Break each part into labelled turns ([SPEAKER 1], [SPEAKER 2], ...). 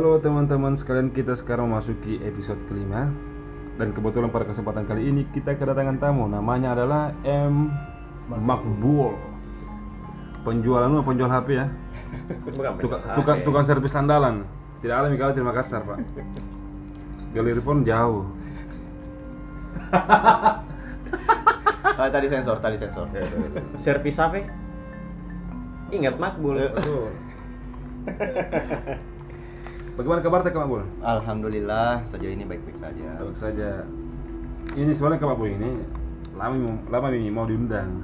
[SPEAKER 1] Halo teman-teman sekalian, kita sekarang memasuki episode kelima Dan kebetulan pada kesempatan kali ini kita kedatangan tamu Namanya adalah M. Makbul Penjual anu, penjual HP ya
[SPEAKER 2] Bukan
[SPEAKER 1] Tukang,
[SPEAKER 2] HP.
[SPEAKER 1] tukang servis andalan Tidak alami kali terima kasih pak Galiripon jauh
[SPEAKER 3] Ah, tadi sensor, tadi sensor.
[SPEAKER 2] Servis HP? Ingat Makbul.
[SPEAKER 1] Bagaimana kabar Teh Makbul?
[SPEAKER 3] Alhamdulillah sejauh ini baik-baik saja.
[SPEAKER 1] Baik saja Ini sebenarnya Makbul ini Lama, lama ini mau diundang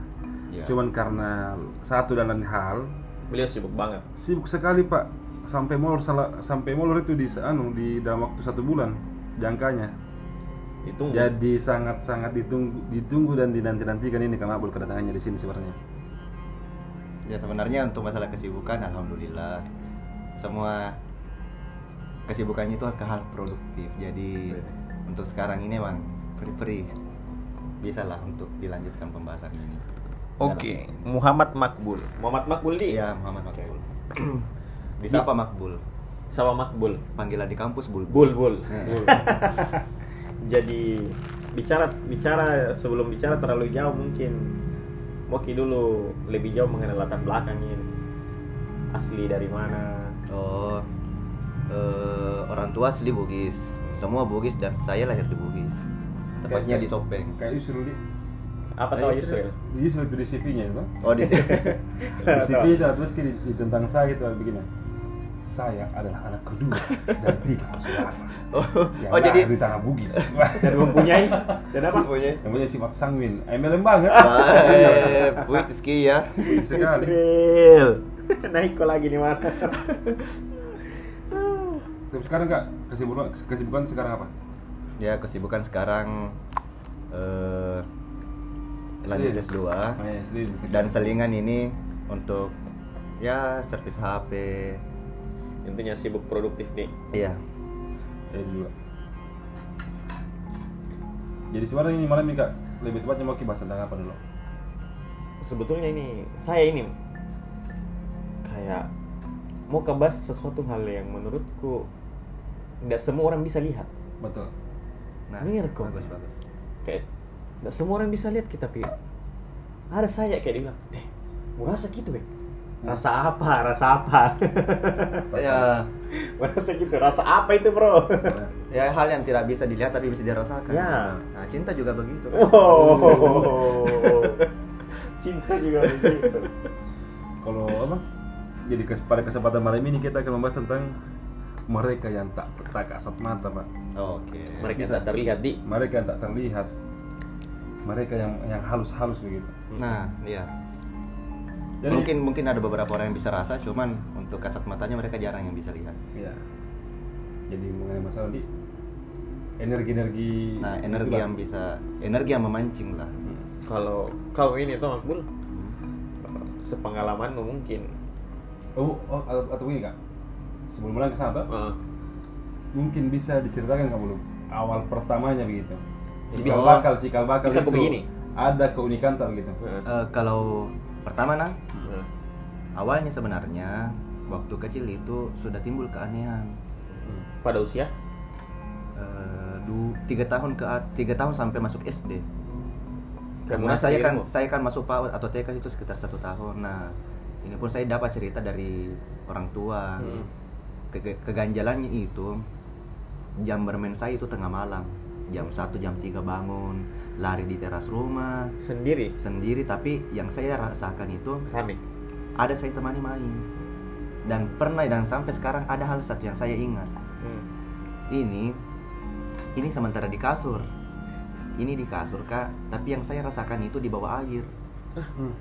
[SPEAKER 3] Ya.
[SPEAKER 1] Cuman karena satu dan lain hal
[SPEAKER 2] Beliau sibuk banget.
[SPEAKER 1] Sibuk sekali pak Sampai molor salah sampai molor itu di anu di dalam waktu satu bulan jangkanya.
[SPEAKER 2] Ditunggu.
[SPEAKER 1] Jadi sangat-sangat ditunggu ditunggu dan dinanti-nantikan ini Kang Abul kedatangannya di sini sebenarnya.
[SPEAKER 3] Ya sebenarnya untuk masalah kesibukan alhamdulillah semua kesibukannya itu ke hal produktif. Jadi untuk sekarang ini Bang free-free bisa lah untuk dilanjutkan pembahasan ini.
[SPEAKER 2] Oke, Muhammad Makbul. Muhammad Makbul di?
[SPEAKER 3] Iya, Muhammad Makbul. Disapa Makbul.
[SPEAKER 2] Sama Makbul.
[SPEAKER 3] Panggilan di kampus Bul.
[SPEAKER 2] Bul, bul.
[SPEAKER 3] Ya.
[SPEAKER 2] Bul. Jadi bicara bicara sebelum bicara terlalu jauh mungkin Moki dulu lebih jauh mengenal latar belakangnya asli dari mana
[SPEAKER 3] Oh, eh, orang tua asli Bugis. Semua Bugis dan saya lahir di Bugis. Tepatnya di Sopeng.
[SPEAKER 1] Kayak Yusril di
[SPEAKER 2] apa tahu
[SPEAKER 3] Yusril.
[SPEAKER 2] Yusril
[SPEAKER 1] itu di CV-nya itu.
[SPEAKER 3] Oh di sini.
[SPEAKER 1] Di CV itu terus di, di tentang saya itu begini. Saya adalah anak kedua dari tiga bersaudara.
[SPEAKER 3] Oh,
[SPEAKER 1] Yang
[SPEAKER 3] oh jadi
[SPEAKER 1] di tanah Bugis.
[SPEAKER 2] dan mempunyai dan apa
[SPEAKER 3] punya.
[SPEAKER 1] yang punya sifat sanguin. MLM banget.
[SPEAKER 3] Baik, puitis ya.
[SPEAKER 1] Sekali.
[SPEAKER 2] Naik kok lagi di mana
[SPEAKER 1] Tapi sekarang kak kesibukan kesibukan sekarang apa?
[SPEAKER 3] Ya kesibukan sekarang eh lanjut
[SPEAKER 1] SD.
[SPEAKER 3] S2
[SPEAKER 1] Oh, ya, sedih, sedih.
[SPEAKER 3] dan selingan ini untuk ya servis HP.
[SPEAKER 2] intinya sibuk produktif nih
[SPEAKER 3] Iya.
[SPEAKER 1] Ya juga. Jadi sebenarnya ini malam nih kak lebih tepatnya mau kita bahas tentang apa dulu?
[SPEAKER 2] sebetulnya ini saya ini kayak mau kebas sesuatu hal yang menurutku tidak semua orang bisa lihat
[SPEAKER 1] Betul.
[SPEAKER 3] Nah,
[SPEAKER 2] Bener kok.
[SPEAKER 3] bagus bagus.
[SPEAKER 2] kayak tidak semua orang bisa lihat kita tapi ada saya kayak dia bilang deh mau rasa gitu be rasa apa rasa apa
[SPEAKER 3] Ya,
[SPEAKER 2] rasa gitu rasa apa itu bro
[SPEAKER 3] ya hal yang tidak bisa dilihat tapi bisa dirasakan.
[SPEAKER 2] Ya.
[SPEAKER 3] Nah, cinta juga begitu. kan?
[SPEAKER 2] oh cinta juga begitu
[SPEAKER 1] Kalau apa? Jadi kes- pada kesempatan malam ini kita akan membahas tentang mereka yang tak tak kasat mata pak.
[SPEAKER 3] Oke.
[SPEAKER 2] mereka tidak terlihat di
[SPEAKER 1] Mereka yang tak terlihat. Mereka yang yang halus-halus begitu.
[SPEAKER 3] Nah, iya.
[SPEAKER 1] Jadi
[SPEAKER 3] mungkin mungkin ada beberapa orang yang bisa rasa, cuman untuk kasat matanya mereka jarang yang bisa lihat.
[SPEAKER 1] ya. Jadi mengenai masalah di energi-energi.
[SPEAKER 3] Nah, energi
[SPEAKER 1] itulah.
[SPEAKER 3] yang bisa energi yang memancing lah.
[SPEAKER 1] Hmm.
[SPEAKER 2] kalau kau ini tuh Makbul sepengalamanmu mungkin
[SPEAKER 1] Oh, oh atau, atau ini kak. Sebelum mulai ke sana tuh,
[SPEAKER 2] Eh,
[SPEAKER 1] mungkin bisa diceritakan nggak belum awal pertamanya begitu. Cikal
[SPEAKER 3] Bisa-
[SPEAKER 1] bakal, cikal bakal
[SPEAKER 2] bisa
[SPEAKER 1] itu
[SPEAKER 2] begini?
[SPEAKER 1] ada keunikan tak begitu?
[SPEAKER 2] Eh,
[SPEAKER 3] kalau pertama nah,
[SPEAKER 2] eh.
[SPEAKER 3] awalnya sebenarnya waktu kecil itu sudah timbul keanehan.
[SPEAKER 1] Hmm.
[SPEAKER 2] pada usia
[SPEAKER 3] Eh, du, tiga tahun ke tiga tahun sampai masuk SD.
[SPEAKER 2] Kamu
[SPEAKER 3] Karena saya kan saya kan masuk PAUD atau TK itu sekitar satu tahun. Nah, ini pun saya dapat cerita dari orang tua.
[SPEAKER 2] Hmm.
[SPEAKER 3] Ke- keganjalannya itu jam bermain saya itu tengah malam. Jam 1 jam 3 bangun, lari di teras rumah
[SPEAKER 2] sendiri
[SPEAKER 3] sendiri tapi yang saya rasakan itu
[SPEAKER 2] rame
[SPEAKER 3] ada saya temani main. Dan pernah dan sampai sekarang ada hal satu yang saya ingat.
[SPEAKER 2] Hmm.
[SPEAKER 3] Ini ini sementara di kasur. Ini di kasur, Kak. Tapi yang saya rasakan itu di bawah air.
[SPEAKER 1] Hmm.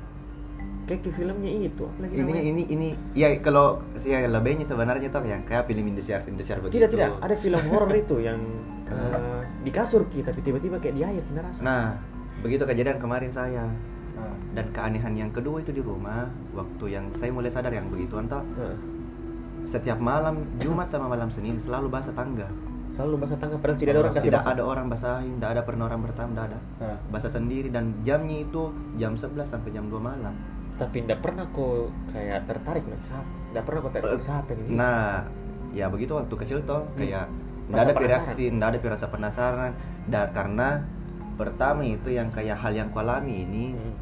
[SPEAKER 2] Kayak ke filmnya itu apa lagi
[SPEAKER 3] ini
[SPEAKER 2] namanya?
[SPEAKER 3] ini ini ya kalau saya lebihnya sebenarnya tuh yang kayak film Indosiar Indosiar begitu.
[SPEAKER 2] tidak tidak ada film horor itu yang eh, di kasur ki tapi tiba-tiba kayak di air kita rasa
[SPEAKER 3] Nah, begitu kejadian kemarin saya.
[SPEAKER 1] Nah,
[SPEAKER 3] Dan keanehan yang kedua itu di rumah waktu yang saya mulai sadar yang begitu entah
[SPEAKER 2] Heeh.
[SPEAKER 3] setiap malam Jumat sama malam Senin selalu basah tangga.
[SPEAKER 2] selalu basah tangga padahal tidak ada orang kasih
[SPEAKER 3] tidak
[SPEAKER 2] basah
[SPEAKER 3] ada orang basahin, tidak ada pernah orang bertamu, tidak ada.
[SPEAKER 1] nah.
[SPEAKER 3] Basah sendiri dan jamnya itu jam 11 sampai jam 2 malam.
[SPEAKER 2] Tapi tidak pernah kok kayak tertarik naik sapi tidak pernah kok tertarik naik sapi gitu
[SPEAKER 3] Nah, ya begitu waktu kecil toh kayak
[SPEAKER 2] Rasa
[SPEAKER 3] nggak ada reaksi nggak ada rasa penasaran. Da- karena pertama itu yang kayak hal yang ku alami ini
[SPEAKER 2] Hmm.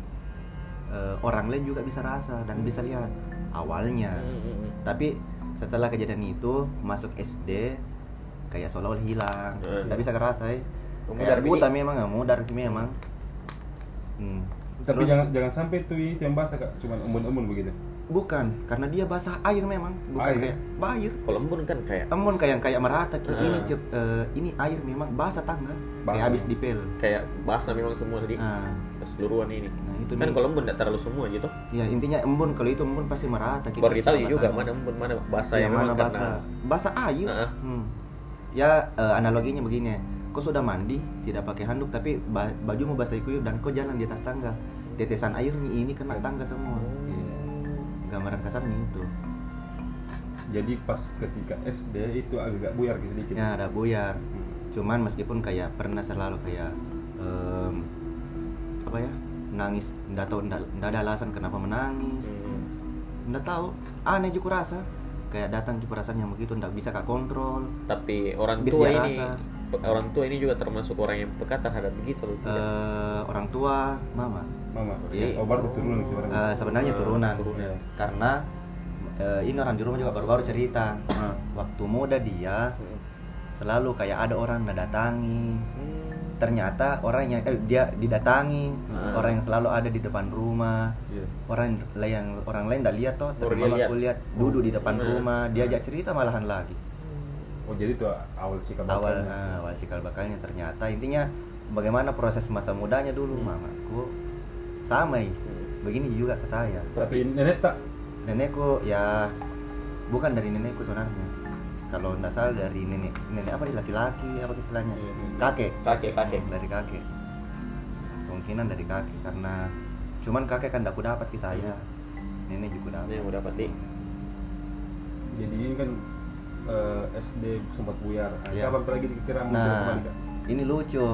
[SPEAKER 3] eh, orang lain juga bisa rasa dan bisa lihat awalnya.
[SPEAKER 2] Hmm, hmm, hmm.
[SPEAKER 3] tapi setelah kejadian itu masuk SD kayak seolah-olah hilang.
[SPEAKER 2] Hmm.
[SPEAKER 3] nggak bisa kerasa ya kayak buta memang nggak mudar memang. Hmm.
[SPEAKER 1] Tapi
[SPEAKER 3] Terus-
[SPEAKER 1] jangan jangan sampai tuh itu yang basah kak, cuman embun-embun begitu.
[SPEAKER 3] bukan karena dia basah air memang bukan
[SPEAKER 1] Air?
[SPEAKER 3] kayak air
[SPEAKER 2] Kalau embun kan kayak
[SPEAKER 3] embun kayak kayak merata kayak
[SPEAKER 2] Ah.
[SPEAKER 3] ini Cep. Eh, ini air memang basah tangga
[SPEAKER 1] Basah.
[SPEAKER 3] kayak habis dipel
[SPEAKER 2] kayak basah memang semua di
[SPEAKER 3] nah,
[SPEAKER 2] keseluruhan ini.
[SPEAKER 3] nah itu
[SPEAKER 2] Kan
[SPEAKER 3] nih.
[SPEAKER 2] kalau embun tidak terlalu semua gitu.
[SPEAKER 3] ya intinya embun kalau itu embun pasti merata kita
[SPEAKER 2] Baru ditahu
[SPEAKER 3] sama
[SPEAKER 2] juga mana embun mana basah
[SPEAKER 3] yang
[SPEAKER 2] yang
[SPEAKER 3] mana
[SPEAKER 2] memang karena-
[SPEAKER 3] basah basah air
[SPEAKER 2] Ah.
[SPEAKER 3] Hmm. ya eh, analoginya begini kau sudah mandi tidak pakai handuk tapi ba- bajumu basah ikuyup dan kau jalan di atas tangga tetesan airnya ini kena tangga semua
[SPEAKER 1] Iya.
[SPEAKER 3] gambaran kasarnya itu
[SPEAKER 1] Jadi pas ketika SD itu agak buyar gitu sedikit.
[SPEAKER 3] ya ada buyar
[SPEAKER 1] Hmm.
[SPEAKER 3] cuman meskipun kayak pernah selalu kayak em, apa ya nangis nggak tahu nggak nggak ada alasan kenapa menangis
[SPEAKER 2] Hmm.
[SPEAKER 3] nggak tahu aneh juga rasa kayak datang juga perasaan yang begitu nggak bisa kak kontrol
[SPEAKER 2] Tapi orang
[SPEAKER 3] Bis
[SPEAKER 2] tua ini
[SPEAKER 3] rasa.
[SPEAKER 2] Orang tua ini juga termasuk orang yang peka terhadap begitu loh. tidak?
[SPEAKER 3] Eh, orang tua mama
[SPEAKER 1] Mama.
[SPEAKER 3] Iya.
[SPEAKER 1] Oh baru turunan sebenarnya.
[SPEAKER 3] Eh, sebenarnya
[SPEAKER 2] Ah,
[SPEAKER 3] turunan
[SPEAKER 2] turunan.
[SPEAKER 3] karena eh, ini orang di rumah juga baru-baru cerita
[SPEAKER 1] Ah.
[SPEAKER 3] waktu muda dia
[SPEAKER 2] Hmm.
[SPEAKER 3] selalu kayak ada orang yang datangi
[SPEAKER 2] Hmm.
[SPEAKER 3] ternyata orang yang eh, dia didatangi
[SPEAKER 2] Ah.
[SPEAKER 3] orang yang selalu ada di depan rumah
[SPEAKER 1] Iya.
[SPEAKER 3] orang yang orang lain tidak lihat toh tapi aku lihat duduk di depan rumah diajak cerita malahan lagi
[SPEAKER 1] Oh jadi itu awal sikap
[SPEAKER 3] awal
[SPEAKER 1] bapaknya.
[SPEAKER 3] ah, awal cikal bakalnya. Ternyata intinya bagaimana proses masa mudanya dulu mamaku. Sama ya. begini juga ke saya.
[SPEAKER 1] Tapi nenek tak?
[SPEAKER 3] Nenekku ya bukan dari nenekku sebenarnya. Kalau nggak salah dari nenek nenek apa nih? Laki-laki apa istilahnya?
[SPEAKER 1] Iya, iya.
[SPEAKER 3] kakek.
[SPEAKER 2] Kakek kakek.
[SPEAKER 3] Hmm, dari kakek. Kemungkinan dari kakek karena cuman kakek kan tidak dapat ke saya. Nenek juga dapat.
[SPEAKER 2] Yang udah dapat di.
[SPEAKER 1] jadi ini kan eh, SD sempat buyar. Nah,
[SPEAKER 3] Iya.
[SPEAKER 1] Kapan lagi dikira muncul
[SPEAKER 3] nah
[SPEAKER 1] kembali kak?
[SPEAKER 3] ini lucu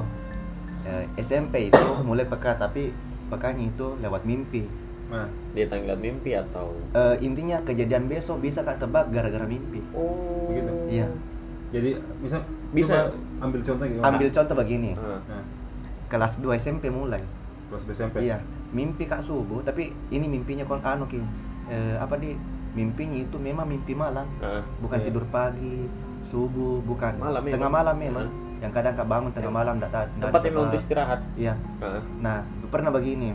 [SPEAKER 3] Eh, SMP itu mulai peka tapi pekanya itu lewat mimpi
[SPEAKER 1] Nah,
[SPEAKER 2] Dia tanggal mimpi atau
[SPEAKER 3] Eh, intinya kejadian besok bisa kak tebak gara-gara mimpi
[SPEAKER 2] Oh.
[SPEAKER 1] Begitu?
[SPEAKER 3] Iya.
[SPEAKER 1] jadi misal
[SPEAKER 2] Bisa.
[SPEAKER 1] coba ambil contoh gimana?
[SPEAKER 3] ambil contoh begini
[SPEAKER 2] Ah.
[SPEAKER 1] Nah,
[SPEAKER 3] kelas 2 SMP mulai
[SPEAKER 1] kelas SMP.
[SPEAKER 3] Iya, mimpi kak subuh, tapi ini mimpinya kon anu. Eh, apa di mimpinya itu memang mimpi malam,
[SPEAKER 2] Ah.
[SPEAKER 3] bukan
[SPEAKER 1] Iya.
[SPEAKER 3] tidur pagi, subuh, bukan
[SPEAKER 2] Malam memang.
[SPEAKER 3] tengah malam memang.
[SPEAKER 2] Iya.
[SPEAKER 3] Yang kadang kak bangun tengah malam enggak tak
[SPEAKER 2] Tempat memang untuk istirahat.
[SPEAKER 3] Iya.
[SPEAKER 2] Ah.
[SPEAKER 3] Nah, pernah begini.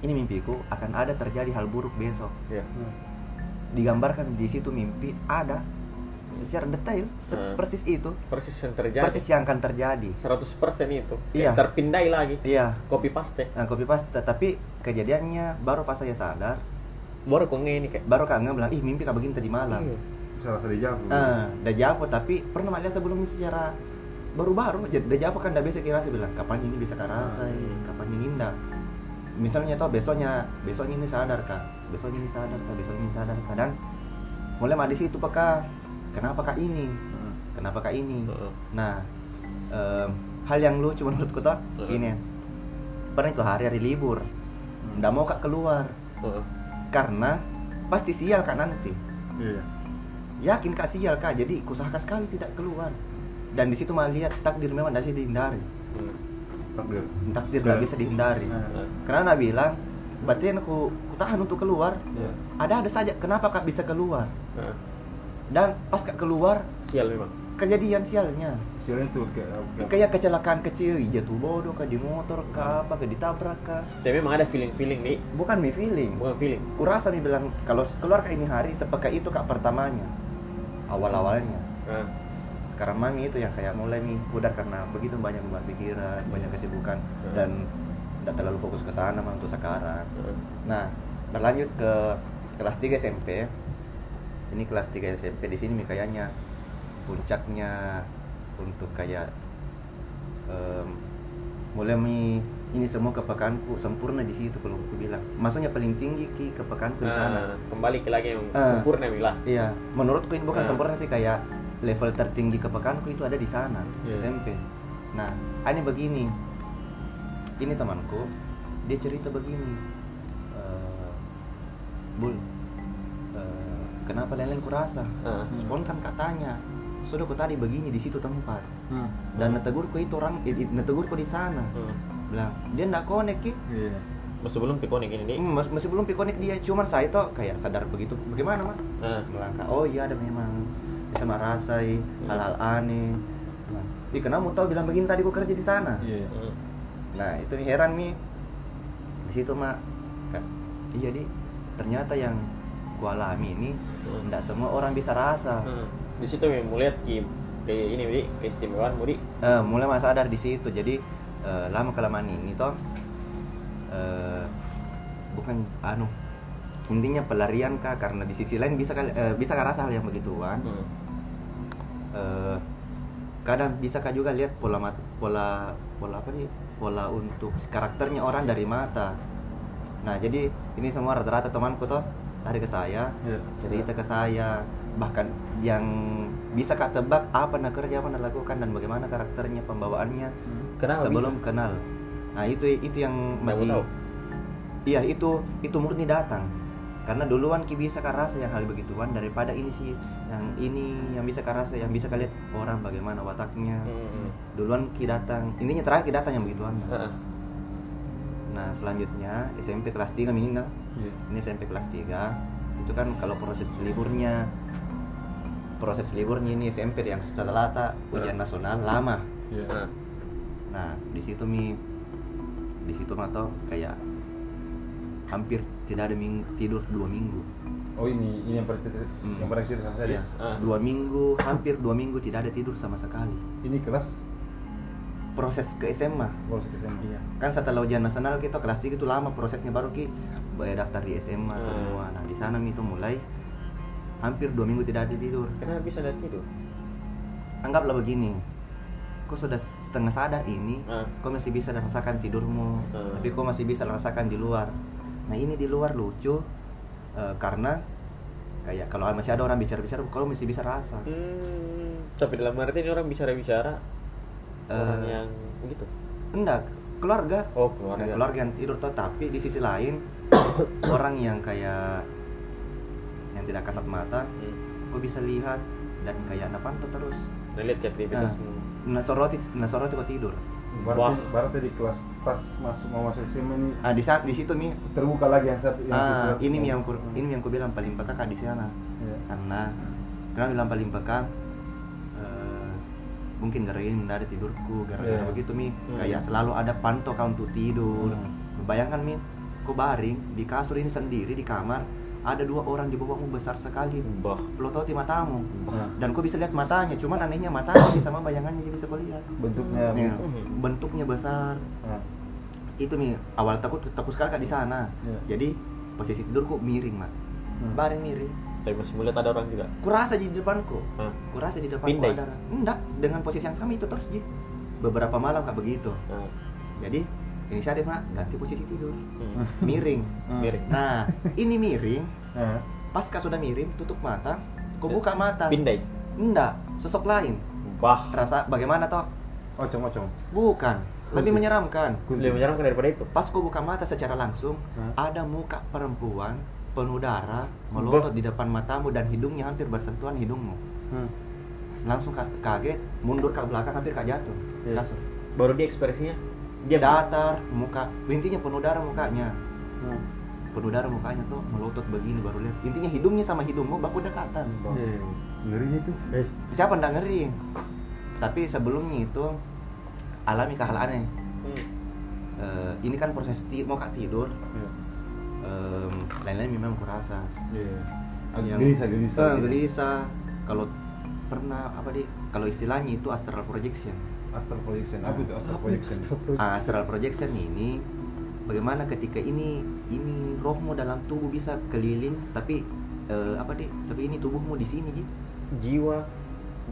[SPEAKER 3] Ini mimpiku akan ada terjadi hal buruk besok.
[SPEAKER 2] Iya.
[SPEAKER 1] Nah,
[SPEAKER 3] Digambarkan di situ mimpi ada secara detail se-
[SPEAKER 2] Hmm.
[SPEAKER 3] persis itu,
[SPEAKER 2] Persis yang terjadi.
[SPEAKER 3] persis yang akan terjadi.
[SPEAKER 2] 100% itu.
[SPEAKER 3] Iya.
[SPEAKER 2] Terpindai lagi.
[SPEAKER 3] Iya.
[SPEAKER 2] Copy paste.
[SPEAKER 3] Nah, copy paste, tapi kejadiannya baru pas saya sadar,
[SPEAKER 2] Baru kok ini kayak.
[SPEAKER 3] baru kak nggak bilang, ih mimpi kak begini tadi malam.
[SPEAKER 2] Iya.
[SPEAKER 1] bisa rasa dijawab.
[SPEAKER 3] Ah, udah jawab tapi pernah melihat sebelumnya secara baru-baru jawab kan udah biasa kira sih bilang kapan ini bisa kerasa
[SPEAKER 2] Hmm.
[SPEAKER 3] kapan ini enggak misalnya tau besoknya besoknya ini sadar kak besoknya ini sadar kak besoknya ini sadar kak dan mulai mah di situ peka kenapa kak ini
[SPEAKER 1] Nah,
[SPEAKER 3] kenapa kak ini
[SPEAKER 2] Heeh.
[SPEAKER 3] nah em, hal yang lucu menurutku tuh
[SPEAKER 2] Heeh.
[SPEAKER 3] ini pernah itu hari-hari libur nggak mau kak keluar
[SPEAKER 2] Heeh.
[SPEAKER 3] Karena pasti sial kak nanti
[SPEAKER 1] Iya.
[SPEAKER 3] yakin kak sial kak jadi usahakan sekali tidak keluar dan di situ malah lihat takdir memang tidak bisa dihindari
[SPEAKER 2] Hmm.
[SPEAKER 1] Takdir.
[SPEAKER 3] takdir tidak
[SPEAKER 1] Benar.
[SPEAKER 3] bisa dihindari
[SPEAKER 2] Ah.
[SPEAKER 3] karena Nabi bilang berarti aku, aku tahan untuk keluar
[SPEAKER 1] Iya.
[SPEAKER 3] ada ada saja kenapa kak bisa keluar
[SPEAKER 2] Ah.
[SPEAKER 3] dan pas kak keluar
[SPEAKER 2] Sial memang.
[SPEAKER 3] kejadian sialnya
[SPEAKER 1] Sialnya tuh kayak kayak-
[SPEAKER 3] kayak kecelakaan kecil jatuh bodoh kah di motor kah apa kah ditabrak kah
[SPEAKER 2] Tapi memang ada feeling-feeling nih.
[SPEAKER 3] bukan mi feeling
[SPEAKER 2] Bukan feeling.
[SPEAKER 3] kurasa nih bilang kalau keluar kak ini hari sepeka itu kak pertamanya awal awalnya
[SPEAKER 2] Ah.
[SPEAKER 3] sekarang mami itu yang kayak mulai nih udah karena begitu banyak beban pikiran banyak kesibukan dan tidak terlalu fokus ke sana mah untuk sekarang
[SPEAKER 2] Ah.
[SPEAKER 3] nah berlanjut ke kelas 3 SMP ini kelas 3 SMP di sini mi kayaknya puncaknya untuk kayak em, mulai mi ini semua kepekaanku sempurna di situ kalau aku bilang maksudnya paling tinggi ki kepekaanku di sana
[SPEAKER 2] Ah, kembali ke lagi yang
[SPEAKER 3] Ah.
[SPEAKER 2] sempurna bilang.
[SPEAKER 3] Iya, menurutku ini bukan
[SPEAKER 2] Ah.
[SPEAKER 3] sempurna sih kayak level tertinggi kepekaanku itu ada di sana
[SPEAKER 1] Iya.
[SPEAKER 3] SMP. Nah, ini begini. Ini temanku, dia cerita begini. Eh, Bul, eh, kenapa lain-lain kurasa
[SPEAKER 2] Ah.
[SPEAKER 3] spontan katanya sudah kok tadi begini di situ tempat
[SPEAKER 1] Hmm.
[SPEAKER 3] dan netegurku itu orang netegurku di sana
[SPEAKER 2] Hmm.
[SPEAKER 3] bilang dia ndak konek ki
[SPEAKER 1] Iya.
[SPEAKER 2] Sebelum pikonik ini.
[SPEAKER 3] Hmm, mas- masih belum pikonik dia cuman saya tuh kayak sadar begitu bagaimana mah
[SPEAKER 2] Nah,
[SPEAKER 3] melangkah oh iya ada memang bisa merasai hal-hal aneh nah, Ih, kenapa mau tahu bilang begini tadi gua kerja di sana
[SPEAKER 1] Iya.
[SPEAKER 2] hmm.
[SPEAKER 3] nah itu nih heran nih di situ mak iya di ternyata yang gua alami ini
[SPEAKER 2] Hmm.
[SPEAKER 3] tidak semua orang bisa rasa
[SPEAKER 2] Hmm. Di situ mau lihat ki kayak ini, Dik, keistimewaan Dik.
[SPEAKER 3] Eh, mulai mas sadar di situ jadi eh, lama kelamaan ini toh eh, bukan anu intinya pelarian kah karena di sisi lain bisa kali eh, bisa kah rasa hal yang begituan
[SPEAKER 2] Hmm.
[SPEAKER 3] eh, kadang bisa kah juga lihat pola mat- pola pola apa nih pola untuk karakternya orang dari mata nah jadi ini semua rata-rata temanku toh lari ke saya
[SPEAKER 1] Iya.
[SPEAKER 3] cerita ke saya bahkan yang bisa kak tebak apa nak kerja apa nak lakukan dan bagaimana karakternya pembawaannya
[SPEAKER 1] Hmm.
[SPEAKER 2] Kenapa
[SPEAKER 3] sebelum
[SPEAKER 2] bisa?
[SPEAKER 3] kenal nah itu itu yang masih
[SPEAKER 2] tahu.
[SPEAKER 3] iya itu itu murni datang karena duluan ki bisa kak rasa yang hal begituan daripada ini sih yang ini yang bisa kak rasa yang bisa kalian orang bagaimana wataknya
[SPEAKER 2] Hmm.
[SPEAKER 3] duluan ki datang intinya terakhir ki datang yang begituan
[SPEAKER 2] Heeh.
[SPEAKER 3] nah selanjutnya SMP kelas 3 minimal
[SPEAKER 1] Iya.
[SPEAKER 3] ini SMP kelas 3 itu kan kalau proses liburnya proses liburnya ini SMP yang setelah tak ujian nasional lama
[SPEAKER 1] Iya.
[SPEAKER 2] Nah,
[SPEAKER 3] di situ mi di situ mah toh kayak hampir tidak ada ming- tidur dua minggu
[SPEAKER 1] Oh ini ini yang pernah cerita,
[SPEAKER 3] Hmm.
[SPEAKER 1] yang pernah cerita sama saya.
[SPEAKER 2] ah.
[SPEAKER 3] dua minggu hampir dua minggu tidak ada tidur sama sekali
[SPEAKER 1] Ini kelas
[SPEAKER 3] proses ke SMA
[SPEAKER 1] proses SMA.
[SPEAKER 3] kan setelah ujian nasional kita kelas 3 itu lama prosesnya baru ki bayar daftar di SMA
[SPEAKER 2] Hmm.
[SPEAKER 3] semua nah di sana mi itu mulai hampir dua minggu tidak ada tidur
[SPEAKER 2] Kenapa bisa ada tidur?
[SPEAKER 3] anggaplah begini kau sudah setengah sadar ini
[SPEAKER 2] Ah.
[SPEAKER 3] kau masih bisa rasakan tidurmu
[SPEAKER 2] Hmm.
[SPEAKER 3] tapi kau masih bisa rasakan di luar nah ini di luar lucu eh, karena kayak kalau masih ada orang bicara-bicara kalau masih bisa rasa
[SPEAKER 2] Hmm. Tapi dalam arti ini orang bicara-bicara orang
[SPEAKER 3] Eh,
[SPEAKER 2] yang begitu.
[SPEAKER 3] enggak keluarga
[SPEAKER 2] Oh,
[SPEAKER 3] keluarga,
[SPEAKER 2] keluarga.
[SPEAKER 3] keluarga yang tidur tuh tapi di sisi lain orang yang kayak yang tidak kasat mata
[SPEAKER 2] Hmm.
[SPEAKER 3] kau bisa lihat dan kayak napantau terus
[SPEAKER 2] Nah, lihat ke aktivitasmu.
[SPEAKER 3] nah soroti nah soroti kau tidur
[SPEAKER 1] Berarti, berarti di kelas pas masuk mau masuk SMA ini
[SPEAKER 3] ah di saat di situ mi
[SPEAKER 1] terbuka lagi yang satu yang
[SPEAKER 3] ah, ini yang ku, ini yang ku bilang paling peka kak di sana
[SPEAKER 1] Iya.
[SPEAKER 3] karena karena bilang paling peka eh, mungkin gara ini mendadak tidurku gara-gara
[SPEAKER 1] Iya.
[SPEAKER 3] begitu mi
[SPEAKER 2] Hmm.
[SPEAKER 3] kayak selalu ada pantau kau untuk tidur
[SPEAKER 1] Hmm.
[SPEAKER 3] bayangkan mi kau baring di kasur ini sendiri di kamar ada dua orang di bawahmu besar sekali.
[SPEAKER 2] Bah.
[SPEAKER 3] lo tahu di matamu.
[SPEAKER 1] Nah,
[SPEAKER 3] dan kau bisa lihat matanya cuman anehnya matanya sama bayangannya juga bisa kau lihat.
[SPEAKER 1] Bentuknya
[SPEAKER 3] Ya, bentuknya besar.
[SPEAKER 1] Nah,
[SPEAKER 3] itu mi awal takut takut sekali kak di sana.
[SPEAKER 1] Iya.
[SPEAKER 3] jadi posisi tidurku miring mak.
[SPEAKER 1] Hmm.
[SPEAKER 3] baring miring.
[SPEAKER 2] Tapi masih melihat ada orang juga.
[SPEAKER 3] kurasa di depanku.
[SPEAKER 2] Hah?
[SPEAKER 3] kurasa di depanku
[SPEAKER 2] Pindai?
[SPEAKER 3] ada enggak dengan posisi yang sama itu terus ji. Beberapa malam kak begitu.
[SPEAKER 2] Nah.
[SPEAKER 3] jadi inisiatif mak ganti posisi tidur
[SPEAKER 2] Hmm.
[SPEAKER 3] miring
[SPEAKER 1] Hmm.
[SPEAKER 2] Miring.
[SPEAKER 3] nah ini miring
[SPEAKER 1] Nah,
[SPEAKER 3] pas kak sudah miring tutup mata kau buka mata
[SPEAKER 2] Pindai.
[SPEAKER 3] enggak sosok lain
[SPEAKER 2] Bah.
[SPEAKER 3] rasa bagaimana toh
[SPEAKER 1] ocong-ocong.
[SPEAKER 3] bukan lebih menyeramkan
[SPEAKER 2] Lebih menyeramkan daripada itu.
[SPEAKER 3] pas kau buka mata secara langsung
[SPEAKER 1] Hah?
[SPEAKER 3] ada muka perempuan penuh darah melotot di depan matamu dan hidungnya hampir bersentuhan hidungmu
[SPEAKER 1] Hmm.
[SPEAKER 3] langsung ka- kaget mundur ke belakang hampir kak jatuh
[SPEAKER 1] Iya.
[SPEAKER 3] kasur
[SPEAKER 2] Baru dia ekspresinya dia
[SPEAKER 3] datar muka intinya penuh darah mukanya
[SPEAKER 1] Hmm.
[SPEAKER 3] penuh darah mukanya tuh melotot begini baru lihat intinya hidungnya sama hidungmu baku dekatan
[SPEAKER 1] Iya. Ngerinya itu.
[SPEAKER 2] Eh,
[SPEAKER 3] siapa ndak ngeri tapi sebelumnya itu alami ke hal aneh
[SPEAKER 2] hmm.
[SPEAKER 3] Eh, ini kan proses ti- mau kak tidur
[SPEAKER 1] Iya.
[SPEAKER 3] lain-lain memang kurasa
[SPEAKER 1] Iya.
[SPEAKER 3] Yang-
[SPEAKER 1] gelisah, gelisah.
[SPEAKER 3] Eh,
[SPEAKER 1] gitu.
[SPEAKER 3] gelisah kalau pernah apa di kalau istilahnya itu astral projection
[SPEAKER 1] Astral projection. Apa itu astral projection?
[SPEAKER 3] Ah, astral projection ini bagaimana ketika ini ini rohmu dalam tubuh bisa keliling tapi eh, apa deh tapi ini tubuhmu di sini Ji.
[SPEAKER 2] Jiwa,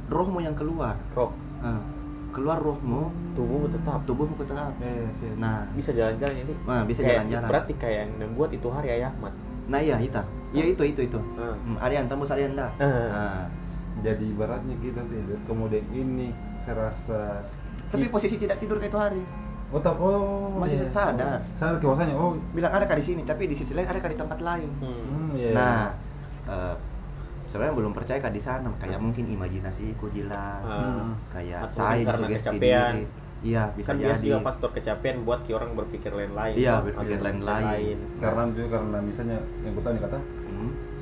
[SPEAKER 3] rohmu yang keluar
[SPEAKER 2] roh,
[SPEAKER 3] Ah, keluar rohmu
[SPEAKER 2] tubuhmu tetap
[SPEAKER 3] tubuhmu tetap
[SPEAKER 1] Iya, sih.
[SPEAKER 3] nah
[SPEAKER 2] bisa jalan-jalan ini.
[SPEAKER 3] Nah, bisa
[SPEAKER 2] Kayak-
[SPEAKER 3] jalan-jalan.
[SPEAKER 2] Berarti kayak yang membuat itu hari Ayah Ahmad.
[SPEAKER 3] nah iya itu iya itu itu itu. Hmm, ada yang tembus ada yang enggak
[SPEAKER 2] Ah.
[SPEAKER 3] Nah,
[SPEAKER 1] Jadi ibaratnya kita tidur, kemudian ini saya rasa
[SPEAKER 3] tapi posisi tidak tidur kayak itu hari
[SPEAKER 1] Oh, tak, oh
[SPEAKER 3] Masih
[SPEAKER 1] iya.
[SPEAKER 3] sadar.
[SPEAKER 1] Sadar kewasanya. Oh,
[SPEAKER 3] bilang ada di sini tapi di sisi lain ada di tempat lain
[SPEAKER 2] Hmm.
[SPEAKER 1] hmm, iya.
[SPEAKER 3] Nah, eh, sebenarnya belum percaya kan di sana kayak mungkin imajinasiku gila
[SPEAKER 2] Ah.
[SPEAKER 3] kayak
[SPEAKER 2] Atau
[SPEAKER 3] saya
[SPEAKER 2] kecapean.
[SPEAKER 3] diri. iya bisa
[SPEAKER 2] kan
[SPEAKER 3] jadi
[SPEAKER 2] juga faktor kecapean buat ki orang berpikir lain-lain
[SPEAKER 3] Iya, berpikir lain-lain.
[SPEAKER 1] karena juga karena misalnya yang nih kata
[SPEAKER 3] Hmm.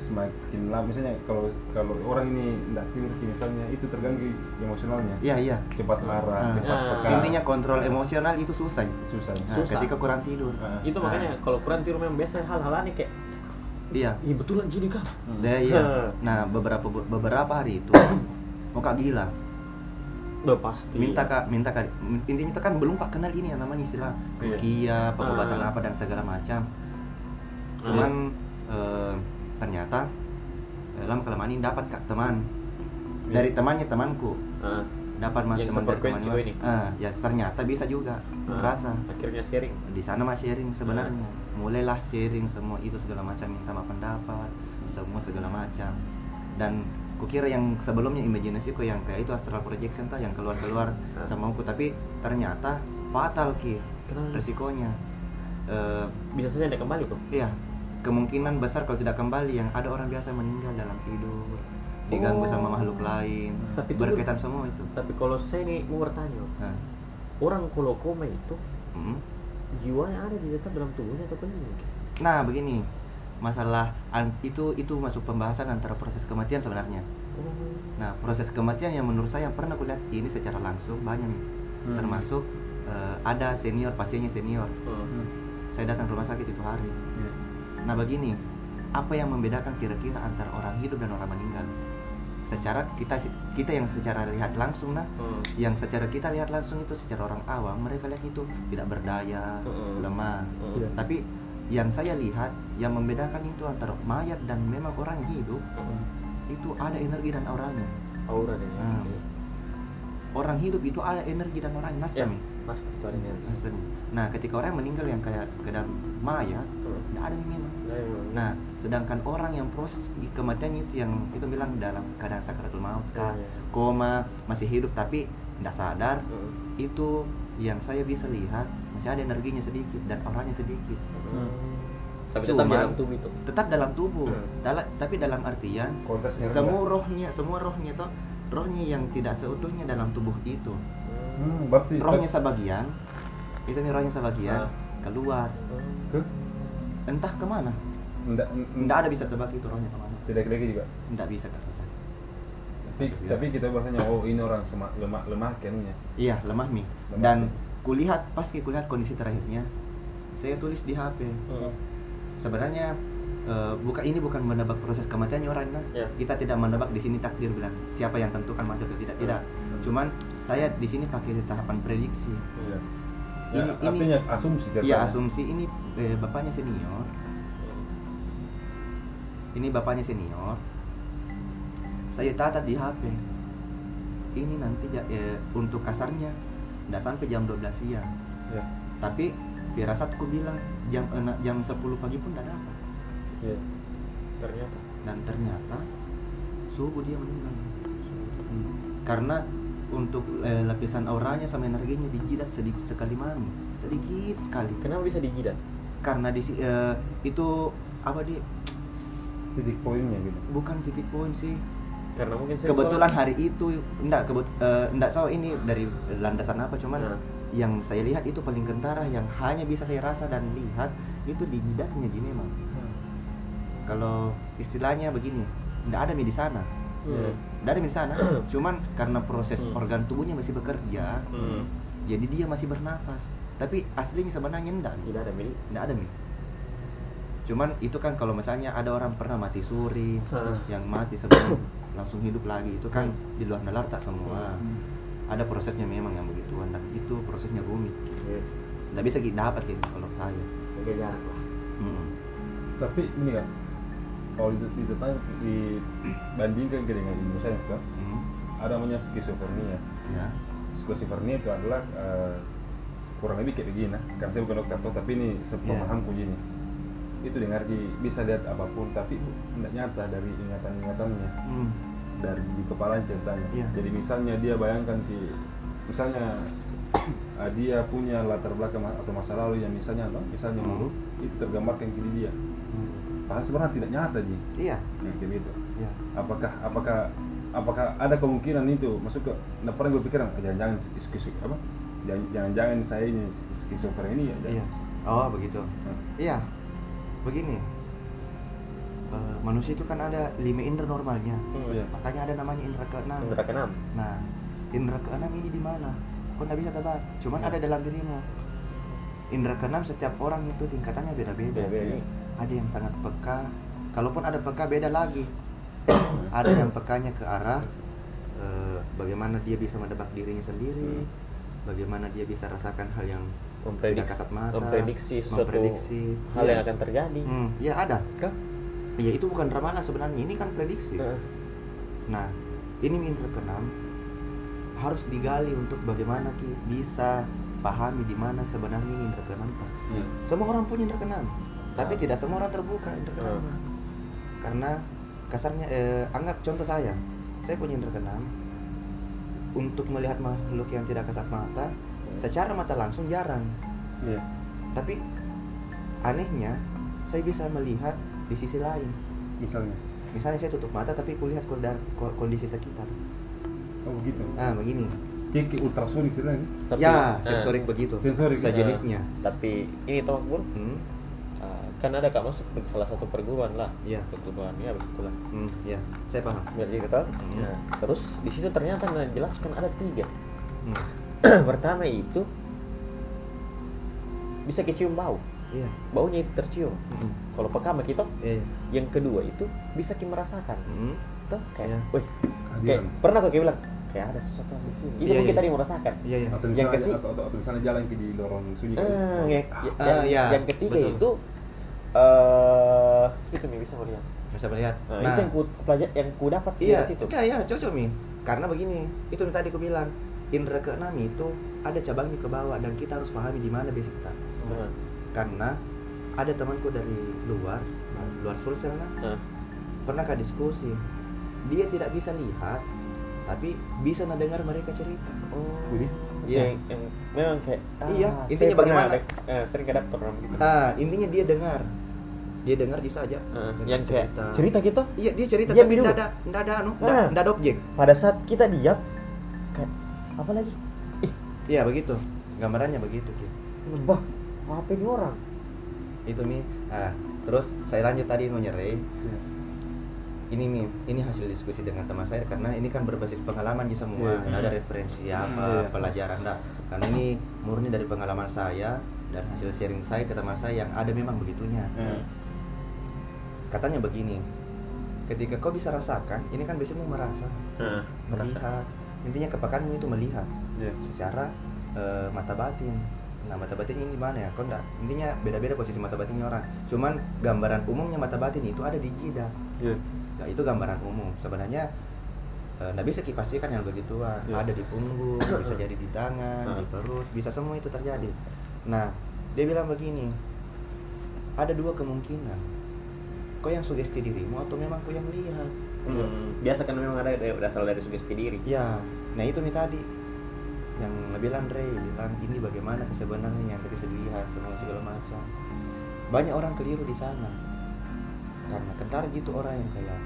[SPEAKER 1] Semakin lama misalnya kalau kalau orang ini tidak tidur misalnya itu terganggu emosionalnya
[SPEAKER 3] iya iya
[SPEAKER 1] cepat marah
[SPEAKER 3] Ah.
[SPEAKER 1] cepat
[SPEAKER 2] Ah.
[SPEAKER 1] peka
[SPEAKER 3] intinya kontrol emosional itu susah
[SPEAKER 1] susah
[SPEAKER 3] Nah,
[SPEAKER 2] Susah.
[SPEAKER 3] ketika kurang tidur
[SPEAKER 1] Ah.
[SPEAKER 2] itu makanya kalau kurang tidur memang biasa hal-hal aneh kayak
[SPEAKER 3] iya
[SPEAKER 2] iya betulan gini kan
[SPEAKER 1] Hmm.
[SPEAKER 3] Nah, iya. Nah, beberapa beberapa hari itu mau kak gila.
[SPEAKER 2] udah pasti
[SPEAKER 3] Minta kak, minta kak. Intinya itu kan belum pak kenal ini yang namanya istilah
[SPEAKER 1] Iya.
[SPEAKER 3] rukia, pengobatan
[SPEAKER 2] Ah.
[SPEAKER 3] apa dan segala macam. Cuman eh, ternyata dalam kelamaan ini dapat kak teman. Dari temannya temanku.
[SPEAKER 2] Ah,
[SPEAKER 3] dapat
[SPEAKER 2] Yang
[SPEAKER 3] teman dari
[SPEAKER 2] sefrekuensi
[SPEAKER 3] teman
[SPEAKER 2] ini?
[SPEAKER 3] Ah, ya ternyata bisa juga.
[SPEAKER 2] Ah,
[SPEAKER 3] rasa
[SPEAKER 2] akhirnya sharing.
[SPEAKER 3] Di sana mah sharing sebenarnya. Mulailah sharing semua itu segala macam minta maaf pendapat semua segala macam. Dan kukira yang sebelumnya imajinasiku yang kayak itu astral projection tah yang keluar keluar
[SPEAKER 2] Ah.
[SPEAKER 3] sama aku. Tapi ternyata fatal ki
[SPEAKER 2] Kenapa?
[SPEAKER 3] resikonya. Eh,
[SPEAKER 2] bisa saja ada kembali bro?
[SPEAKER 3] iya kemungkinan besar kalau tidak kembali yang ada orang biasa meninggal dalam tidur diganggu
[SPEAKER 2] Oh.
[SPEAKER 3] sama makhluk lain
[SPEAKER 2] Tapi itu-
[SPEAKER 3] berkaitan semua itu
[SPEAKER 2] tapi kalau saya nih mau bertanya
[SPEAKER 3] nah,
[SPEAKER 2] orang kalau koma itu
[SPEAKER 3] mm.
[SPEAKER 2] jiwanya ada di tetap dalam tubuhnya atau mungkin
[SPEAKER 3] nah begini masalah itu itu masuk pembahasan antara proses kematian sebenarnya
[SPEAKER 2] oh.
[SPEAKER 3] Nah, proses kematian yang menurut saya yang pernah kulihat ini secara langsung banyak nih.
[SPEAKER 1] Hmm.
[SPEAKER 3] Termasuk eh, ada senior, pasiennya senior.
[SPEAKER 2] Hmm.
[SPEAKER 3] Saya datang rumah sakit itu hari. Nah, begini, apa yang membedakan kira-kira antara orang hidup dan orang meninggal? Secara kita kita yang secara lihat langsung nah,
[SPEAKER 2] Hmm.
[SPEAKER 3] yang secara kita lihat langsung itu secara orang awam mereka lihat itu tidak berdaya,
[SPEAKER 2] Hmm.
[SPEAKER 3] lemah.
[SPEAKER 2] Hmm.
[SPEAKER 1] Iya.
[SPEAKER 3] Tapi yang saya lihat yang membedakan itu antara mayat dan memang orang hidup
[SPEAKER 2] Hmm.
[SPEAKER 3] itu ada energi dan auranya.
[SPEAKER 2] aura deh
[SPEAKER 3] Hmm. orang hidup itu ada energi dan orang
[SPEAKER 2] ya
[SPEAKER 3] nasam
[SPEAKER 2] pasti itu ada energi
[SPEAKER 3] nah ketika orang yang meninggal yang kayak keadaan maya
[SPEAKER 2] Hmm.
[SPEAKER 3] tidak ada
[SPEAKER 2] Ya, ya, ya.
[SPEAKER 3] Nah sedangkan orang yang proses kematian itu yang itu bilang dalam keadaan sakratul maut kah
[SPEAKER 2] Ya, ya, ya.
[SPEAKER 3] koma masih hidup tapi tidak sadar
[SPEAKER 2] Hmm.
[SPEAKER 3] itu yang saya bisa lihat masih ada energinya sedikit dan orangnya sedikit
[SPEAKER 2] Hmm. tapi tetap dalam tubuh itu
[SPEAKER 3] tetap dalam tubuh
[SPEAKER 2] Hmm.
[SPEAKER 3] Dala- tapi dalam artian semua rohnya semua rohnya itu rohnya yang tidak seutuhnya dalam tubuh itu
[SPEAKER 1] Hmm, berarti
[SPEAKER 3] rohnya sebagian itu nih rohnya sebagian
[SPEAKER 2] Ah.
[SPEAKER 3] keluar
[SPEAKER 2] Hmm.
[SPEAKER 1] ke
[SPEAKER 3] entah ke mana
[SPEAKER 1] enggak
[SPEAKER 3] tidak ada bisa tebak itu rohnya ke mana
[SPEAKER 1] tidak lagi juga.
[SPEAKER 3] tidak bisa kan saya
[SPEAKER 1] Tapi, tapi kita bahasanya oh ini orang semak, lemah lemah kayaknya.
[SPEAKER 3] iya lemah mi
[SPEAKER 1] Lemah
[SPEAKER 3] dan
[SPEAKER 1] Mi.
[SPEAKER 3] kulihat pas kulihat kondisi terakhirnya saya tulis di HP
[SPEAKER 2] Hmm.
[SPEAKER 3] sebenarnya eh, bukan ini bukan menebak proses kematiannya orang nah.
[SPEAKER 2] Ya.
[SPEAKER 3] kita tidak menebak di sini takdir bilang siapa yang tentukan mati atau tidak tidak
[SPEAKER 1] Hmm.
[SPEAKER 3] cuman saya di sini pakai tahapan prediksi
[SPEAKER 1] Iya.
[SPEAKER 3] Ini-
[SPEAKER 1] Ya,
[SPEAKER 3] ini-
[SPEAKER 1] artinya asumsi ceritanya.
[SPEAKER 3] iya asumsi ini eh, bapaknya senior. Ini bapaknya senior. Saya tata di HP ini nanti eh, untuk kasarnya. Tidak sampai jam 12 siang.
[SPEAKER 1] Iya.
[SPEAKER 3] tapi firasatku bilang jam ena- jam 10 pagi pun tidak dapat.
[SPEAKER 1] Iya.
[SPEAKER 2] ternyata.
[SPEAKER 3] Dan ternyata subuh dia meninggal. Hmm. karena untuk eh, lapisan auranya sama energinya dijilat sedikit sekali mami sedikit sekali.
[SPEAKER 2] Kenapa bisa dijidat
[SPEAKER 3] karena di eh, itu apa di
[SPEAKER 1] Titik poinnya gitu.
[SPEAKER 3] bukan titik poin sih
[SPEAKER 2] karena mungkin saya
[SPEAKER 3] kebetulan hari itu enggak kebet eh, enggak tahu ini dari landasan apa cuman
[SPEAKER 2] Nah.
[SPEAKER 3] yang saya lihat itu paling kentara yang hanya bisa saya rasa dan lihat itu di jidatnya di memang kalau istilahnya begini enggak ada mi di sana
[SPEAKER 2] Hmm.
[SPEAKER 3] enggak ada di sana cuman karena proses
[SPEAKER 2] Hmm.
[SPEAKER 3] organ tubuhnya masih bekerja
[SPEAKER 2] Hmm.
[SPEAKER 3] jadi dia masih bernafas tapi aslinya sebenarnya enggak
[SPEAKER 2] tidak ada milik
[SPEAKER 3] enggak ada mi cuman itu kan kalau misalnya ada orang pernah mati suri
[SPEAKER 2] Hah.
[SPEAKER 3] yang mati sebelum langsung hidup lagi itu kan di luar nalar tak semua
[SPEAKER 1] Hmm.
[SPEAKER 3] ada prosesnya memang yang begituan dan itu prosesnya rumit
[SPEAKER 2] Iya.
[SPEAKER 3] nggak bisa kita dapat gitu kalau saya
[SPEAKER 2] jaga jarak lah
[SPEAKER 3] Mm.
[SPEAKER 1] Tapi ini kan kalau di, di, dibandingkan ke dengan ilmu sains kan
[SPEAKER 3] Mm.
[SPEAKER 1] ada namanya skizofrenia.
[SPEAKER 3] ya
[SPEAKER 1] Skizofrenia itu adalah eh, kurang lebih kayak begini nah. Kan saya bukan dokter toh, tapi ini sepemahamku gini. Itu dengar di bisa lihat apa pun tapi tidak nyata dari ingatan-ingatannya
[SPEAKER 3] Mm.
[SPEAKER 1] dari di kepala ceritanya.
[SPEAKER 3] Iya.
[SPEAKER 1] Jadi misalnya dia bayangkan di misalnya ah, dia punya latar belakang atau masa lalu yang misalnya apa? Misalnya
[SPEAKER 3] Hmm.
[SPEAKER 1] buruk itu tergambarkan ke dia. Padahal sebenarnya tidak nyata ji.
[SPEAKER 3] iya
[SPEAKER 1] kayak gitu.
[SPEAKER 3] ya
[SPEAKER 1] apakah apakah apakah ada kemungkinan itu masuk ke nah pernah gue pikir "Ah, jangan-jangan apa jangan-jangan saya ini skizofrenia ya
[SPEAKER 3] iya. Oh begitu.
[SPEAKER 1] Hmm.
[SPEAKER 3] iya. Begini. Eh, manusia itu kan ada lima indera normalnya.
[SPEAKER 2] Hmm.
[SPEAKER 1] Iya.
[SPEAKER 3] makanya ada namanya indera keenam.
[SPEAKER 2] Indra keenam.
[SPEAKER 3] nah indera keenam ini di mana? Kau nggak bisa tebak? Cuman ada dalam dirimu. Indera keenam setiap orang itu tingkatannya beda-beda.
[SPEAKER 2] Beda-beda.
[SPEAKER 3] ada yang sangat peka. Kalaupun ada peka beda lagi. Ada yang pekanya ke arah eh, bagaimana dia bisa mendebak dirinya sendiri bagaimana dia bisa rasakan hal yang tidak
[SPEAKER 2] Memprediksi,
[SPEAKER 3] kasat mata
[SPEAKER 2] memprediksi sesuatu
[SPEAKER 3] memprediksi.
[SPEAKER 2] hal
[SPEAKER 3] Iya.
[SPEAKER 2] yang akan terjadi.
[SPEAKER 3] Hmm, ya ada
[SPEAKER 2] Kah?
[SPEAKER 3] ya itu bukan ramalan sebenarnya ini kan prediksi
[SPEAKER 2] Heeh.
[SPEAKER 3] Nah, ini indera keenam harus digali untuk bagaimana ki bisa pahami di mana sebenarnya ini indera keenam. Pak.
[SPEAKER 1] Iya.
[SPEAKER 3] Semua orang punya indera keenam, tapi
[SPEAKER 2] Ah.
[SPEAKER 3] tidak semua orang terbuka indera keenam. Karena kasarnya eh, anggap contoh saya, saya punya indera keenam untuk melihat makhluk yang tidak kasat mata, secara mata langsung jarang.
[SPEAKER 1] Iya.
[SPEAKER 3] Tapi anehnya saya bisa melihat di sisi lain.
[SPEAKER 1] misalnya
[SPEAKER 3] Misalnya saya tutup mata tapi kulihat kondisi sekitar.
[SPEAKER 1] oh begitu
[SPEAKER 3] Ah, begini.
[SPEAKER 1] kayak ultrasonik ceritanya
[SPEAKER 2] Tapi,
[SPEAKER 3] ya,
[SPEAKER 2] eh,
[SPEAKER 3] sensorik begitu.
[SPEAKER 1] Sensorik,
[SPEAKER 3] Sejenisnya.
[SPEAKER 2] tapi ini toh Bun,
[SPEAKER 3] Hmm,
[SPEAKER 2] eh, kan ada kak masuk ke salah satu perguruan lah.
[SPEAKER 3] Iya.
[SPEAKER 2] Perguruan ya begitulah.
[SPEAKER 3] hmm, ya, saya paham.
[SPEAKER 2] Biar jadi tahu.
[SPEAKER 3] Hmm.
[SPEAKER 2] Nah, terus di situ ternyata menjelaskan ada tiga.
[SPEAKER 3] Hmm,
[SPEAKER 2] Pertama itu bisa kecium bau.
[SPEAKER 3] iya.
[SPEAKER 2] Baunya itu tercium.
[SPEAKER 3] Hmm,
[SPEAKER 2] Kalau peka sama kita,
[SPEAKER 3] iya.
[SPEAKER 2] yang kedua itu bisa kita merasakan.
[SPEAKER 3] Hmm,
[SPEAKER 2] Tuh kayak,
[SPEAKER 3] Iya.
[SPEAKER 2] wih, kayak pernah kok kayak bilang kayak ada sesuatu di sini. Itu
[SPEAKER 3] Iya,
[SPEAKER 2] mungkin
[SPEAKER 3] iya.
[SPEAKER 2] tadi merasakan.
[SPEAKER 3] iya, iya.
[SPEAKER 1] atau
[SPEAKER 2] Yang
[SPEAKER 1] misalnya
[SPEAKER 2] ketiga-
[SPEAKER 1] atau, atau, atau misalnya jalan ke di lorong sunyi.
[SPEAKER 2] Ah, yang,
[SPEAKER 3] Ah,
[SPEAKER 2] yang,
[SPEAKER 3] iya,
[SPEAKER 2] yang ketiga
[SPEAKER 3] betul.
[SPEAKER 2] itu eh itu nih bisa melihat.
[SPEAKER 3] Bisa melihat.
[SPEAKER 2] Nah, itu yang ku pelajar yang ku dapat sih
[SPEAKER 3] iya,
[SPEAKER 2] dari situ.
[SPEAKER 3] iya, iya, cocok mi. Karena begini, itu yang tadi aku bilang, indera keenam itu ada cabangnya ke bawah dan kita harus pahami di mana basic kita.
[SPEAKER 2] Nah,
[SPEAKER 3] Karena ada temanku dari luar, luar Sulsel nah,
[SPEAKER 2] nah,
[SPEAKER 3] pernah kah diskusi, dia tidak bisa lihat, tapi bisa mendengar mereka cerita.
[SPEAKER 2] oh,
[SPEAKER 1] Jadi?
[SPEAKER 3] Iya.
[SPEAKER 2] yang, yang memang kayak ah,
[SPEAKER 3] Iya, intinya bagaimana?
[SPEAKER 2] eh, sering ke dapur orang gitu.
[SPEAKER 3] Ah, intinya dia dengar, dia dengar bisa aja. Dengar
[SPEAKER 2] yang kayak cerita gitu
[SPEAKER 3] Iya, dia cerita
[SPEAKER 2] Diam
[SPEAKER 3] tapi tidak ada, tidak ada, anu, tidak tidak ada objek.
[SPEAKER 2] pada saat kita diam kayak apa lagi? Ih,
[SPEAKER 3] Iya begitu, gambarannya begitu. Ki.
[SPEAKER 2] bah, apa ini orang?
[SPEAKER 3] Itu mi. Ah, terus saya lanjut tadi mau nyerai.
[SPEAKER 1] Iya.
[SPEAKER 3] Ini mi, ini hasil diskusi dengan teman saya karena ini kan berbasis pengalaman di semua, nggak ada referensi
[SPEAKER 1] Hmm,
[SPEAKER 3] apa
[SPEAKER 1] iya.
[SPEAKER 3] pelajaran, enggak. Karena ini murni dari pengalaman saya dan hasil sharing saya ke teman saya yang ada memang begitunya.
[SPEAKER 1] Hmm.
[SPEAKER 3] Katanya begini, ketika kau bisa rasakan, ini kan biasanya merasa,
[SPEAKER 2] merasa.
[SPEAKER 3] melihat. Intinya kepekaanmu itu melihat.
[SPEAKER 1] Iya.
[SPEAKER 3] secara eh, mata batin. Nah, mata batin ini di mana ya? Kau enggak. Intinya beda-beda posisi mata batinnya orang. Cuman gambaran umumnya mata batin itu ada di jidat.
[SPEAKER 1] Iya.
[SPEAKER 3] Nah, itu gambaran umum. Sebenarnya eh, nggak bisa dipastikan yang begituan.
[SPEAKER 1] Iya.
[SPEAKER 3] Ada di punggung, bisa jadi di tangan, di perut, bisa semua itu terjadi. Nah, dia bilang begini. Ada dua kemungkinan. Kau yang sugesti dirimu atau memang kau yang lihat.
[SPEAKER 2] Hmm, biasa kan memang ada berasal dari sugesti diri.
[SPEAKER 3] Ya, nah itu nih tadi yang bilang Andre bilang ini bagaimana kesebenarnya yang bisa dilihat semua segala macam. Banyak orang keliru di sana karena kentar gitu orang yang kayak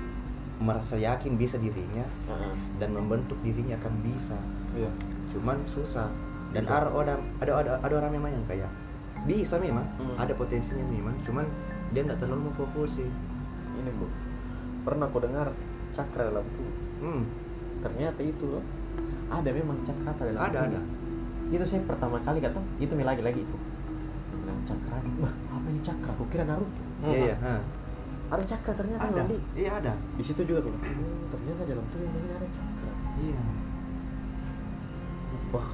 [SPEAKER 3] merasa yakin bisa dirinya
[SPEAKER 2] Heeh.
[SPEAKER 3] dan membentuk dirinya akan bisa.
[SPEAKER 1] Iya.
[SPEAKER 3] Cuman susah dan ada orang ada, ada ada orang memang yang kayak bisa memang
[SPEAKER 2] Hmm.
[SPEAKER 3] ada potensinya memang cuman dia tidak terlalu memfokusi.
[SPEAKER 2] Ini bu, pernah aku dengar cakra dalam tubuh.
[SPEAKER 3] Hmm,
[SPEAKER 2] Ternyata itu loh, ada memang cakra dalam
[SPEAKER 3] ada
[SPEAKER 2] tubuh.
[SPEAKER 3] ada.
[SPEAKER 2] Itu saya pertama kali kata, itu mi lagi lagi itu. Bilang cakra, wah apa ini cakra? Aku kira Naruto.
[SPEAKER 3] Iya iya, ha.
[SPEAKER 2] Ada cakra ternyata
[SPEAKER 3] ada.
[SPEAKER 2] Di.
[SPEAKER 3] Iya ada.
[SPEAKER 2] Di situ juga tuh. Oh, ternyata dalam tubuh ini ada cakra.
[SPEAKER 3] Iya.
[SPEAKER 2] Wah,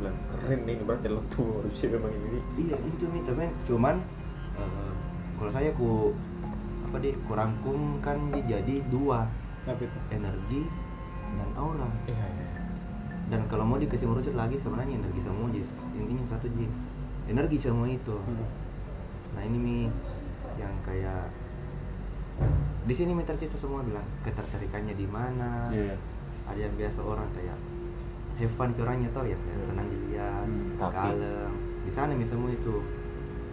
[SPEAKER 2] bilang keren nih berarti dalam tubuh manusia memang ini.
[SPEAKER 3] Iya itu temen cuman eh, kalau saya ku apa deh kurangkumkan jadi dua. Energi dan aura.
[SPEAKER 2] Iya iya.
[SPEAKER 3] dan kalau mau dikasih merucut lagi sebenarnya energi semua jis. Intinya satu ji energi semua itu.
[SPEAKER 1] Hmm.
[SPEAKER 3] nah ini nih yang kayak di sini meter cerita semua bilang ketertarikannya di mana.
[SPEAKER 1] Iya.
[SPEAKER 3] ada yang biasa orang kayak have fun ke orangnya tau ya kayak senang dilihat
[SPEAKER 1] Hmm,
[SPEAKER 3] kalem. Di sana nih semua itu.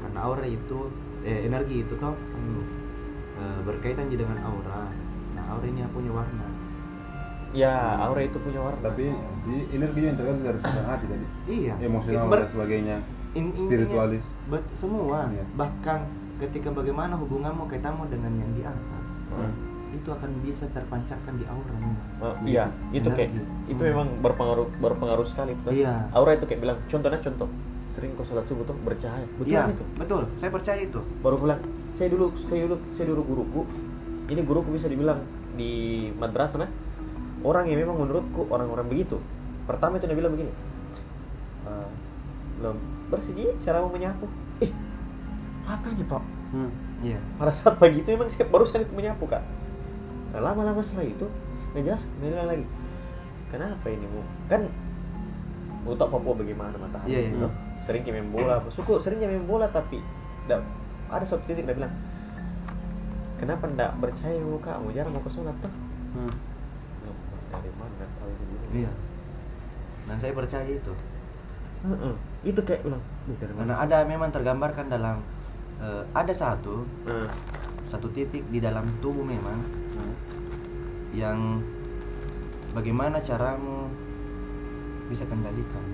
[SPEAKER 3] Karena aura itu eh, energi itu kau eh, berkaitan juga dengan aura nah aura ini punya warna
[SPEAKER 2] ya aura itu punya warna
[SPEAKER 1] Tapi di energi yang tergantung dari suasana hati tadi.
[SPEAKER 3] iya
[SPEAKER 1] Emosional
[SPEAKER 3] Ber-
[SPEAKER 1] dan sebagainya.
[SPEAKER 3] in-
[SPEAKER 1] spiritualis.
[SPEAKER 3] bet- semua
[SPEAKER 1] Iya.
[SPEAKER 3] bahkan ketika bagaimana hubunganmu kaitanmu dengan yang di atas
[SPEAKER 2] Hmm.
[SPEAKER 3] itu akan bisa terpancarkan di auramu
[SPEAKER 2] Oh, iya, itu kayak itu
[SPEAKER 3] Hmm.
[SPEAKER 2] memang berpengaruh berpengaruh sekali.
[SPEAKER 3] Iya.
[SPEAKER 2] Aura itu kayak bilang, contohnya contoh, sering kau sholat subuh tuh bercahaya. Betul
[SPEAKER 3] Iya,
[SPEAKER 2] itu.
[SPEAKER 3] betul saya percaya itu
[SPEAKER 2] Baru bilang, saya dulu, saya dulu, saya dulu guruku. Ini guruku bisa dibilang di madrasah nah, orang yang memang menurutku orang-orang begitu. Pertama itu dia bilang begini, "Ah, belum bersih cara mau menyapu. Eh, apa ini pak?
[SPEAKER 1] Hmm.
[SPEAKER 3] iya
[SPEAKER 2] pada saat pagi itu memang saya barusan itu menyapu kak nah, lama-lama setelah itu nggak jelas bilang lagi kenapa ini bu kan bu tau Papua bagaimana matahari
[SPEAKER 3] Iya, iya.
[SPEAKER 2] gitu. Sering main bola suku seringnya main bola tapi nggak ada suatu titik dia bilang kenapa ndak percaya bu kak? Mau jarang mau ke sholat tuh
[SPEAKER 1] Hmm.
[SPEAKER 2] Dari mana tahu begini?
[SPEAKER 3] iya. Dan saya percaya itu.
[SPEAKER 2] Itu kayak bilang "Ih, dari
[SPEAKER 3] karena ada memang tergambarkan dalam eh, ada satu satu titik di dalam tubuh memang yang bagaimana caramu bisa kendalikan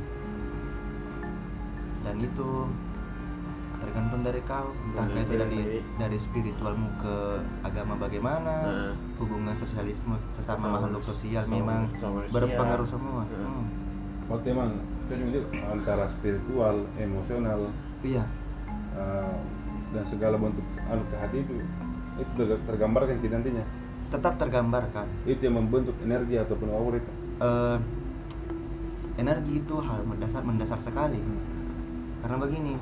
[SPEAKER 3] dan itu tergantung dari kau entah
[SPEAKER 2] Hmm,
[SPEAKER 3] itu dari dari spiritualmu ke agama bagaimana
[SPEAKER 2] Hmm.
[SPEAKER 3] hubungan sosialisme sesama
[SPEAKER 2] Sama-
[SPEAKER 3] makhluk sosial
[SPEAKER 2] sama-
[SPEAKER 3] memang
[SPEAKER 2] sama
[SPEAKER 3] berpengaruh semua
[SPEAKER 2] Hmm.
[SPEAKER 3] Hmm.
[SPEAKER 1] Waktu emang itu juga antara spiritual, emosional,
[SPEAKER 3] iya
[SPEAKER 1] eh, dan segala bentuk anu ke hati itu itu ter- tergambarkan di nantinya.
[SPEAKER 3] tetap tergambarkan
[SPEAKER 1] Itu yang membentuk energi ataupun aura.
[SPEAKER 3] Eh, energi itu hal mendasar mendasar sekali karena begini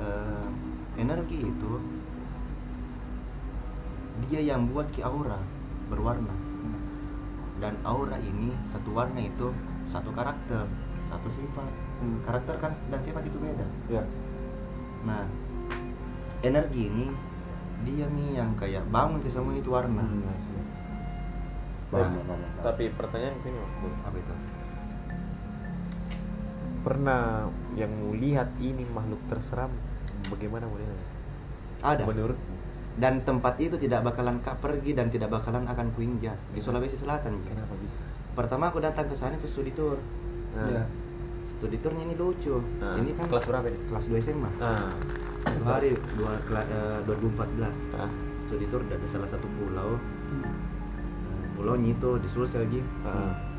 [SPEAKER 3] eh, energi itu dia yang buat ki aura berwarna. Dan aura ini satu warna itu satu karakter satu sifat.
[SPEAKER 1] Hmm.
[SPEAKER 3] karakter kan dan sifat itu beda.
[SPEAKER 1] Ya.
[SPEAKER 3] nah energi ini dia nih yang kayak bangun ke semua itu warna.
[SPEAKER 1] Hmm. Paham,
[SPEAKER 3] Nah,
[SPEAKER 2] tapi pertanyaan ini
[SPEAKER 3] apa itu
[SPEAKER 2] pernah yang melihat ini makhluk terseram bagaimana modelnya
[SPEAKER 3] ada.
[SPEAKER 2] Menurut
[SPEAKER 3] dan tempat itu tidak bakalan kak pergi dan tidak bakalan akan kuinjak di Sulawesi Selatan.
[SPEAKER 2] Kenapa bisa?
[SPEAKER 3] Pertama aku datang ke sana itu studi tour.
[SPEAKER 2] Nah,
[SPEAKER 1] Ya.
[SPEAKER 3] studi tournya ini lucu.
[SPEAKER 2] Nah,
[SPEAKER 3] ini kan
[SPEAKER 2] kelas berapa ini?
[SPEAKER 3] kelas 2 SMA
[SPEAKER 2] ah.
[SPEAKER 3] Satu hari dua, kela- eh, 2014
[SPEAKER 2] ah.
[SPEAKER 3] Studi tour dari salah satu pulau. Pulaunya itu di Sulsel Ji
[SPEAKER 2] ah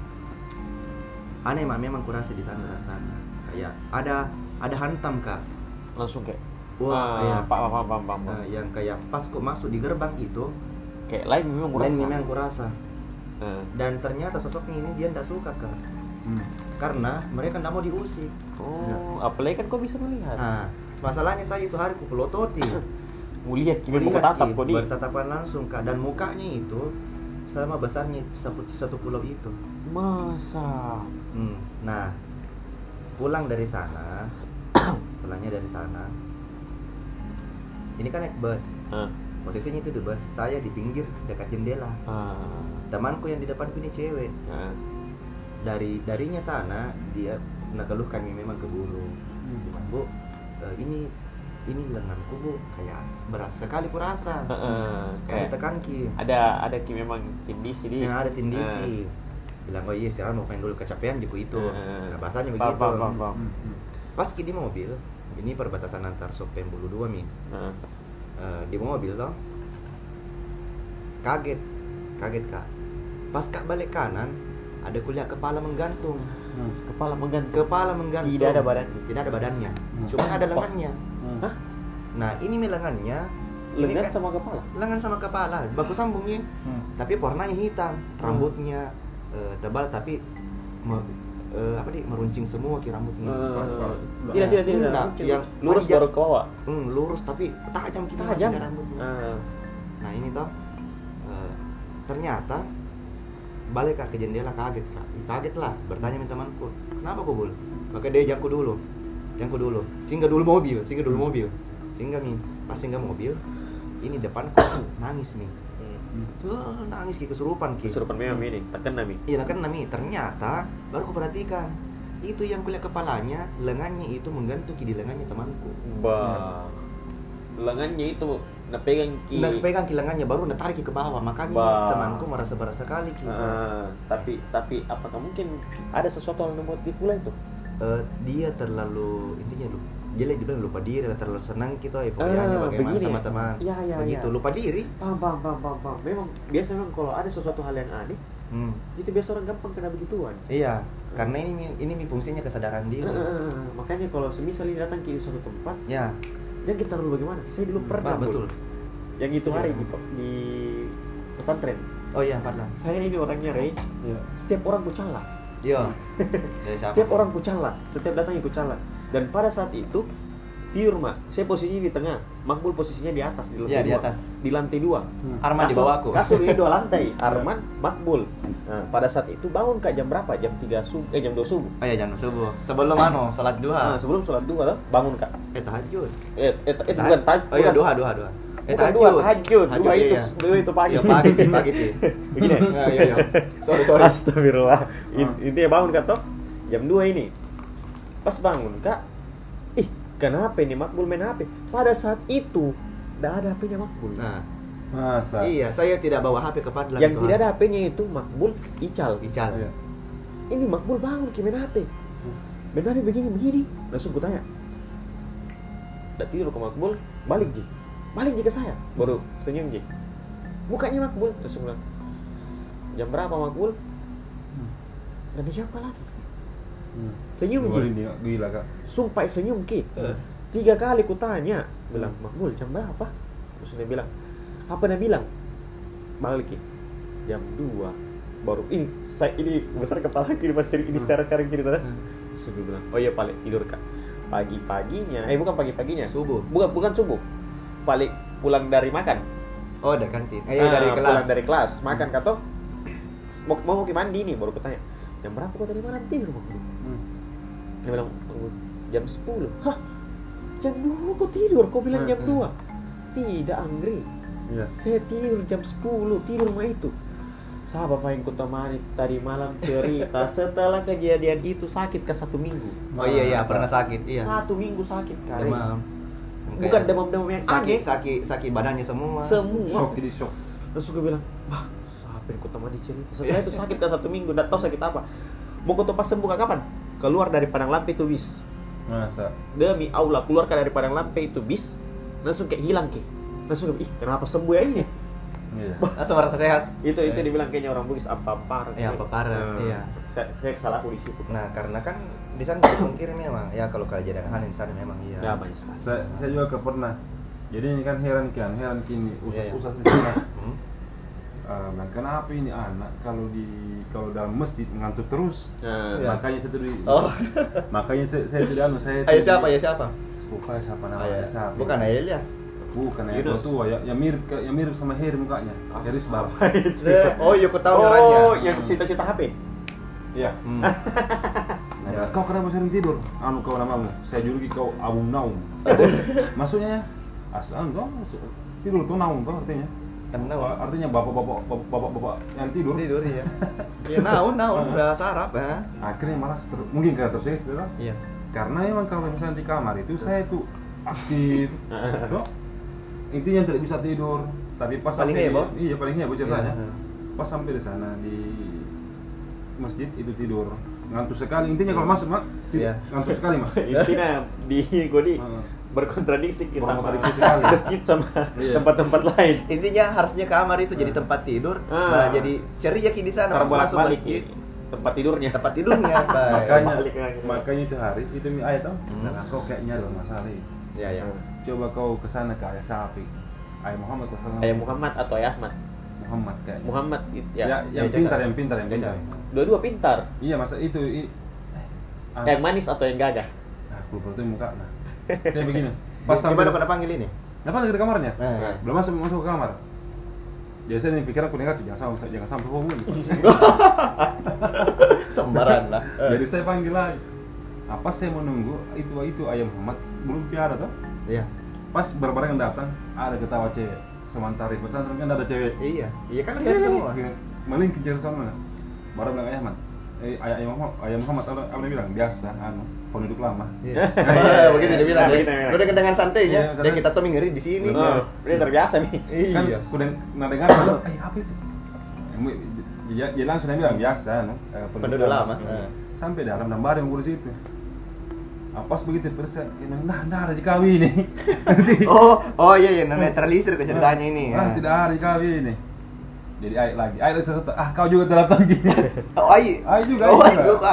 [SPEAKER 3] aneh mak. Memang kurasa di sana sana. Kayak ada ada hantam kak.
[SPEAKER 2] Langsung kayak
[SPEAKER 3] Wah,
[SPEAKER 2] ah, paham paham paham
[SPEAKER 3] Nah, yang kayak pas kok masuk di gerbang itu
[SPEAKER 2] kayak lain memang kurasa.
[SPEAKER 3] lain memang kurasa.
[SPEAKER 2] Ah.
[SPEAKER 3] dan ternyata sosoknya ini dia tidak suka kak.
[SPEAKER 1] Hmm.
[SPEAKER 3] karena mereka tidak mau diusik.
[SPEAKER 2] Oh apalagi kan kau bisa melihat.
[SPEAKER 3] Nah masalahnya saya itu hari ku pelototi
[SPEAKER 2] melihat kita buka tatap
[SPEAKER 3] Ki,
[SPEAKER 2] kok di
[SPEAKER 3] bertatapan langsung kak. Dan mukanya itu sama besarnya satu, satu pulau itu.
[SPEAKER 2] Masa
[SPEAKER 3] Hmm, nah pulang dari sana pulangnya dari sana. Ini kan naik bus. Posisinya itu di bus saya di pinggir dekat jendela. Temanku yang di depanku ini cewek. Dari darinya sana dia mengeluhkan memang keburu. Bu eh, ini ini lenganku bu kayak berat sekali kurasa.
[SPEAKER 2] Ah, ah.
[SPEAKER 3] kayak tekan ki
[SPEAKER 2] ada ada ki memang tindisi di.
[SPEAKER 3] Yang ada tindisi bilang oh iya sekarang mau main dulu kecapean jiku itu
[SPEAKER 2] Ah.
[SPEAKER 3] nah bahasanya begitu
[SPEAKER 2] paham, paham, paham.
[SPEAKER 1] Hmm, hmm.
[SPEAKER 3] pas ki di mobil ini perbatasan antar Sopeng Bulu dua mi
[SPEAKER 2] Ah.
[SPEAKER 3] Eh, di mobil toh kaget kaget kak pas kak balik kanan ada kuliah kepala menggantung
[SPEAKER 1] Hmm.
[SPEAKER 2] kepala menggantung
[SPEAKER 3] kepala menggantung
[SPEAKER 2] Tidak ada badan.
[SPEAKER 3] tidak ada badannya
[SPEAKER 1] Hmm.
[SPEAKER 3] cuma ada lengannya
[SPEAKER 1] Hmm.
[SPEAKER 2] Hah?
[SPEAKER 3] nah ini mi lengannya ini
[SPEAKER 2] lengan
[SPEAKER 3] kan-
[SPEAKER 2] sama kepala
[SPEAKER 3] lengan sama kepala baku sambungnya
[SPEAKER 1] Hmm.
[SPEAKER 3] tapi warnanya hitam rambutnya eh, tebal tapi me- eh, apa di meruncing semua ki rambutnya
[SPEAKER 2] Eh, tidak tidak tidak
[SPEAKER 3] Enggak, yang
[SPEAKER 2] lurus
[SPEAKER 3] panjang.
[SPEAKER 2] baru ke bawah
[SPEAKER 3] Hmm, lurus tapi tajam ki
[SPEAKER 2] tajam.
[SPEAKER 3] rambutnya.
[SPEAKER 2] Ah.
[SPEAKER 3] nah ini toh eh, ternyata balik kak ke jendela kaget kak. Kaget lah bertanya sama temanku kenapa kok bul? Maka dia jangku dulu. Jangku dulu. Singgah dulu mobil singgah dulu mobil. Singgah mi. Pas singgah mobil ini depanku nangis mi
[SPEAKER 2] Hmm.
[SPEAKER 3] Wah, nangis ki. Kesurupan ki.
[SPEAKER 2] Kesurupan memang ini tak kena mi.
[SPEAKER 3] Iya kan Nami, ternyata baru aku perhatikan itu yang kulihat kepalanya, lengannya itu menggantung ki di lengannya temanku.
[SPEAKER 2] bah lengannya itu nah pegang ki.
[SPEAKER 3] Nah, pegang kilangannya baru tarik ke bawah. Makanya
[SPEAKER 2] Bah.
[SPEAKER 3] temanku merasa berasa sekali ki.
[SPEAKER 2] Ah, tapi tapi apakah mungkin ada sesuatu yang membuat Divula itu?
[SPEAKER 3] Eh, dia terlalu intinya lu jelek dibilang lupa diri lah, terlalu senang gitu euforianya
[SPEAKER 2] Ah,
[SPEAKER 3] bagaimana
[SPEAKER 2] begini.
[SPEAKER 3] sama
[SPEAKER 2] ya?
[SPEAKER 3] teman
[SPEAKER 2] Iya, iya,
[SPEAKER 3] begitu
[SPEAKER 2] iya.
[SPEAKER 3] lupa diri.
[SPEAKER 2] Paham paham paham paham, paham. memang biasa memang kalau ada sesuatu hal yang aneh
[SPEAKER 3] hmm.
[SPEAKER 2] itu biasa orang gampang kena begituan.
[SPEAKER 3] Iya karena ini ini fungsinya kesadaran diri.
[SPEAKER 2] Ah, makanya kalau semisal ini datang ke suatu tempat
[SPEAKER 3] ya.
[SPEAKER 2] jangan kita dulu bagaimana? Saya dulu pernah
[SPEAKER 3] Bah, betul.
[SPEAKER 2] Yang itu hari
[SPEAKER 3] Iya.
[SPEAKER 2] di, di pesantren.
[SPEAKER 3] Oh iya pernah.
[SPEAKER 2] Saya ini orangnya Rey.
[SPEAKER 1] Iya.
[SPEAKER 2] setiap orang kucala.
[SPEAKER 3] Iya.
[SPEAKER 2] Setiap orang kucala. Setiap datang ikut kucala dan pada saat itu tidur mak saya posisinya di tengah makbul posisinya di atas di lantai
[SPEAKER 3] Iya, di
[SPEAKER 2] dua
[SPEAKER 3] atas.
[SPEAKER 2] di lantai dua.
[SPEAKER 1] Hmm.
[SPEAKER 3] Arman di
[SPEAKER 2] Kasur-
[SPEAKER 3] bawahku
[SPEAKER 2] kasur ini dua lantai Arman makbul. Nah, pada saat itu bangun kak jam berapa? Jam 3 subuh eh jam 2 subuh.
[SPEAKER 3] Oh iya jangan subuh. Sebelum anu salat
[SPEAKER 2] nah,
[SPEAKER 3] duha
[SPEAKER 2] sebelum sholat dua bangun kak.
[SPEAKER 3] Eh tahajud.
[SPEAKER 2] Eh, eh, eh, itu bukan taj
[SPEAKER 3] oh iya duha duha duha. Eh
[SPEAKER 2] bukan dua tahajud. dua
[SPEAKER 3] iya,
[SPEAKER 2] itu
[SPEAKER 3] iya.
[SPEAKER 2] dua itu pagi.
[SPEAKER 3] Iya, pagi pagi Pi.
[SPEAKER 2] begini.
[SPEAKER 3] Ya, iya, iya. Sorry, sorry.
[SPEAKER 2] Astagfirullah.
[SPEAKER 1] Ah.
[SPEAKER 2] In- Intinya bangun kak toh. Jam 2 ini. Pas bangun kak, ih kenapa ini Makbul main HP? Pada saat itu tidak ada HP-nya Makbul.
[SPEAKER 3] nah
[SPEAKER 1] Masa?
[SPEAKER 3] iya saya tidak bawa HP ke Padlang
[SPEAKER 2] Yang tidak ada HP-nya itu Makbul Ical.
[SPEAKER 3] Ical
[SPEAKER 1] Iya.
[SPEAKER 2] Ini Makbul bangun ke main HP. Main HP begini begini. Langsung ku tanya. Udah tidur ke Makbul, balik Ji. Balik Ji ke saya. Baru senyum Ji. Mukanya Makbul langsung bilang. Jam berapa Makbul? Nggak dijawab Kak, lagi.
[SPEAKER 1] Hmm.
[SPEAKER 2] Senyum
[SPEAKER 1] ini gila kak.
[SPEAKER 2] sumpah senyum ki.
[SPEAKER 1] Eh.
[SPEAKER 2] tiga kali ku tanya bilang makbul jam berapa? Terus dia bilang apa dia bilang? Balik ki. Jam 2 baru ini saya ini besar kepala kiri mas. Cerita ini secara sekarang cerita terus dia bilang oh iya paling tidur kak. Pagi paginya eh bukan pagi paginya
[SPEAKER 3] subuh.
[SPEAKER 2] Bukan bukan subuh. Balik pulang dari makan.
[SPEAKER 3] Oh dari kantin. Eh iya,
[SPEAKER 2] Ah,
[SPEAKER 3] dari kelas.
[SPEAKER 2] pulang dari kelas makan kata mau mau ke mandi nih baru kutanya jam berapa kau tadi malam? Tidur makbul
[SPEAKER 1] Hmm.
[SPEAKER 2] dia bilang "Oh, jam 10 hah? Jam 2 kok tidur? Kau bilang jam
[SPEAKER 3] Hmm,
[SPEAKER 2] 2 tidak Anggri
[SPEAKER 1] Iya.
[SPEAKER 2] saya tidur jam 10 tidur mah itu. Sahabat yang ku temani tadi malam cerita setelah kejadian itu sakit ke satu minggu.
[SPEAKER 3] Oh iya iya pernah sakit iya.
[SPEAKER 2] Satu minggu sakit kali
[SPEAKER 3] demam.
[SPEAKER 2] Bukan demam-demam yang
[SPEAKER 3] sakit sakit sakit badannya semua.
[SPEAKER 2] Semua.
[SPEAKER 1] Shock ini shock.
[SPEAKER 2] terus gue bilang wah yang ku temani cerita setelah itu sakit ke satu minggu tidak tahu sakit apa. Mau pas sembuh kapan? Keluar dari padang lampe itu bis.
[SPEAKER 1] Masa?
[SPEAKER 2] demi Allah keluarkan dari padang lampe itu bis. Langsung kayak hilang ki. Langsung ih kenapa sembuh ya ini?
[SPEAKER 1] Iya.
[SPEAKER 3] langsung merasa sehat.
[SPEAKER 2] Itu itu dibilang kayaknya orang Bugis apa parah.
[SPEAKER 3] Iya, apa parah,
[SPEAKER 2] Nah,
[SPEAKER 3] iya.
[SPEAKER 2] saya, saya salah aku di situ.
[SPEAKER 3] Nah karena kan di sana dipungkiri memang. Ya kalau kejadian aneh di sana memang iya.
[SPEAKER 2] Ya banyak sekali.
[SPEAKER 1] Saya, saya juga ke pernah. Jadi ini kan heran kan, heran kini
[SPEAKER 3] Iya, iya.
[SPEAKER 1] usas-usas di sana.
[SPEAKER 3] Hmm?
[SPEAKER 1] Ah, bilang, kenapa ini anak kalau di kalau dalam masjid ngantuk terus?
[SPEAKER 2] nah,
[SPEAKER 3] Iya.
[SPEAKER 1] Makanya saya tuh di,
[SPEAKER 3] Oh.
[SPEAKER 1] makanya saya, saya tidak anu saya
[SPEAKER 3] Ayo
[SPEAKER 1] tuh
[SPEAKER 3] siapa ya siapa
[SPEAKER 1] Lupa siapa
[SPEAKER 3] Ah,
[SPEAKER 1] namanya
[SPEAKER 3] ya.
[SPEAKER 1] siapa?
[SPEAKER 3] bukan Ayah Elias
[SPEAKER 1] Bukan ya,
[SPEAKER 2] Yunus.
[SPEAKER 1] tua ya, yang mirip yang mirip sama Heri mukanya. Heri Sebar.
[SPEAKER 3] Eh, oh iya aku tahu
[SPEAKER 2] oh
[SPEAKER 3] orangnya
[SPEAKER 2] yang cita-cita HP
[SPEAKER 1] Iya.
[SPEAKER 3] Hmm.
[SPEAKER 1] Nah, kau kenapa sering tidur? Anu kau namamu? Saya juluki kau Abu Naum. Maksudnya asal enggak tidur tuh naum tuh artinya.
[SPEAKER 3] Tahu
[SPEAKER 1] Artinya bapak-bapak bapak-bapak yang tidur.
[SPEAKER 3] tidur iya iya naon naon udah sarap ya
[SPEAKER 1] Akhirnya malas terus. Mungkin karena terus saya
[SPEAKER 3] iya
[SPEAKER 1] Karena emang kalau misalnya di kamar itu saya tuh aktif. Tuh. Intinya tidak bisa tidur. Tapi pas
[SPEAKER 3] Paling
[SPEAKER 1] sampai
[SPEAKER 3] heboh?
[SPEAKER 1] iya paling heboh ceritanya.
[SPEAKER 3] Iya.
[SPEAKER 1] Pas sampai di sana di masjid itu tidur ngantuk sekali intinya kalau masuk mak
[SPEAKER 3] Iya.
[SPEAKER 1] ngantuk sekali mak
[SPEAKER 2] intinya di Godi. Berkontradiksi ki sama
[SPEAKER 1] Berkontradiksi sekali.
[SPEAKER 2] masjid sama
[SPEAKER 1] Iya.
[SPEAKER 2] tempat-tempat lain.
[SPEAKER 3] Intinya harusnya kamar itu jadi tempat tidur.
[SPEAKER 2] Ah.
[SPEAKER 3] malah jadi ceria di sana pas
[SPEAKER 2] Karena
[SPEAKER 3] masuk masjid.
[SPEAKER 2] ki, tempat tidurnya.
[SPEAKER 3] Tempat tidurnya
[SPEAKER 1] makanya makanya itu hari itu mi ayah tau.
[SPEAKER 3] Hmm.
[SPEAKER 1] nah, kau kayaknya ada masalah ini.
[SPEAKER 3] ya ya.
[SPEAKER 1] Coba kau ke sana ke ayah sapi ayah Muhammad ke sana.
[SPEAKER 2] Ayah Muhammad atau ayah Ahmad?
[SPEAKER 1] Muhammad kayaknya
[SPEAKER 2] Muhammad it-
[SPEAKER 1] ya,
[SPEAKER 2] ya,
[SPEAKER 1] yang
[SPEAKER 3] Ya,
[SPEAKER 1] pintar yang pintar yang pintar.
[SPEAKER 2] Dua-dua pintar.
[SPEAKER 1] Iya masa itu i,
[SPEAKER 2] yang manis atau yang gagah?
[SPEAKER 1] Ah, aku lupa tuh muka nah kayak begini pas sampai
[SPEAKER 3] gimana kau panggil ini
[SPEAKER 1] Kenapa lagi di kamarnya?
[SPEAKER 3] Nah.
[SPEAKER 1] Belum masuk masuk ke kamar. Jadi saya nih pikiran aku negatif, jangan sampai jangan sampai homo.
[SPEAKER 3] sembaran lah
[SPEAKER 1] Jadi saya panggil lagi. Apa saya menunggu itu itu ayam Muhammad belum piara tuh.
[SPEAKER 3] iya
[SPEAKER 1] Pas berbarengan datang ada ketawa cewek. Sementara di pesantren kan ada cewek.
[SPEAKER 3] iya iya kan lihat semua
[SPEAKER 1] Gini, Maling kejar sama. Baru bilang ayah Muhammad. Eh, ayah ayah Muhammad, ayah Muhammad apa dia bilang biasa anu penduduk lama
[SPEAKER 3] Iya. Iya, begitu dia bilang.
[SPEAKER 2] Nah, bilang.
[SPEAKER 3] lu dengan santainya.
[SPEAKER 1] Iya,
[SPEAKER 3] Dan kita tuh ngeri di sini.
[SPEAKER 2] Oh, ini terbiasa nih.
[SPEAKER 1] kan
[SPEAKER 3] Iya.
[SPEAKER 1] udah nah dengar eh apa itu dia, dia langsung dia bilang biasa no eh,
[SPEAKER 2] Penduduk lama.
[SPEAKER 1] Hmm. sampai dalam dan bareng gue di situ apa begitu persa nah nah ada kawin ini
[SPEAKER 3] Oh, oh iya iya, nah, netralisir ke ceritanya ini.
[SPEAKER 1] ah
[SPEAKER 3] ya.
[SPEAKER 1] tidak ada kawin ini jadi air lagi air lagi satu ah kau juga datang gini
[SPEAKER 3] Oh, ai.
[SPEAKER 1] air juga
[SPEAKER 3] Oh, ai
[SPEAKER 1] juga.
[SPEAKER 3] juga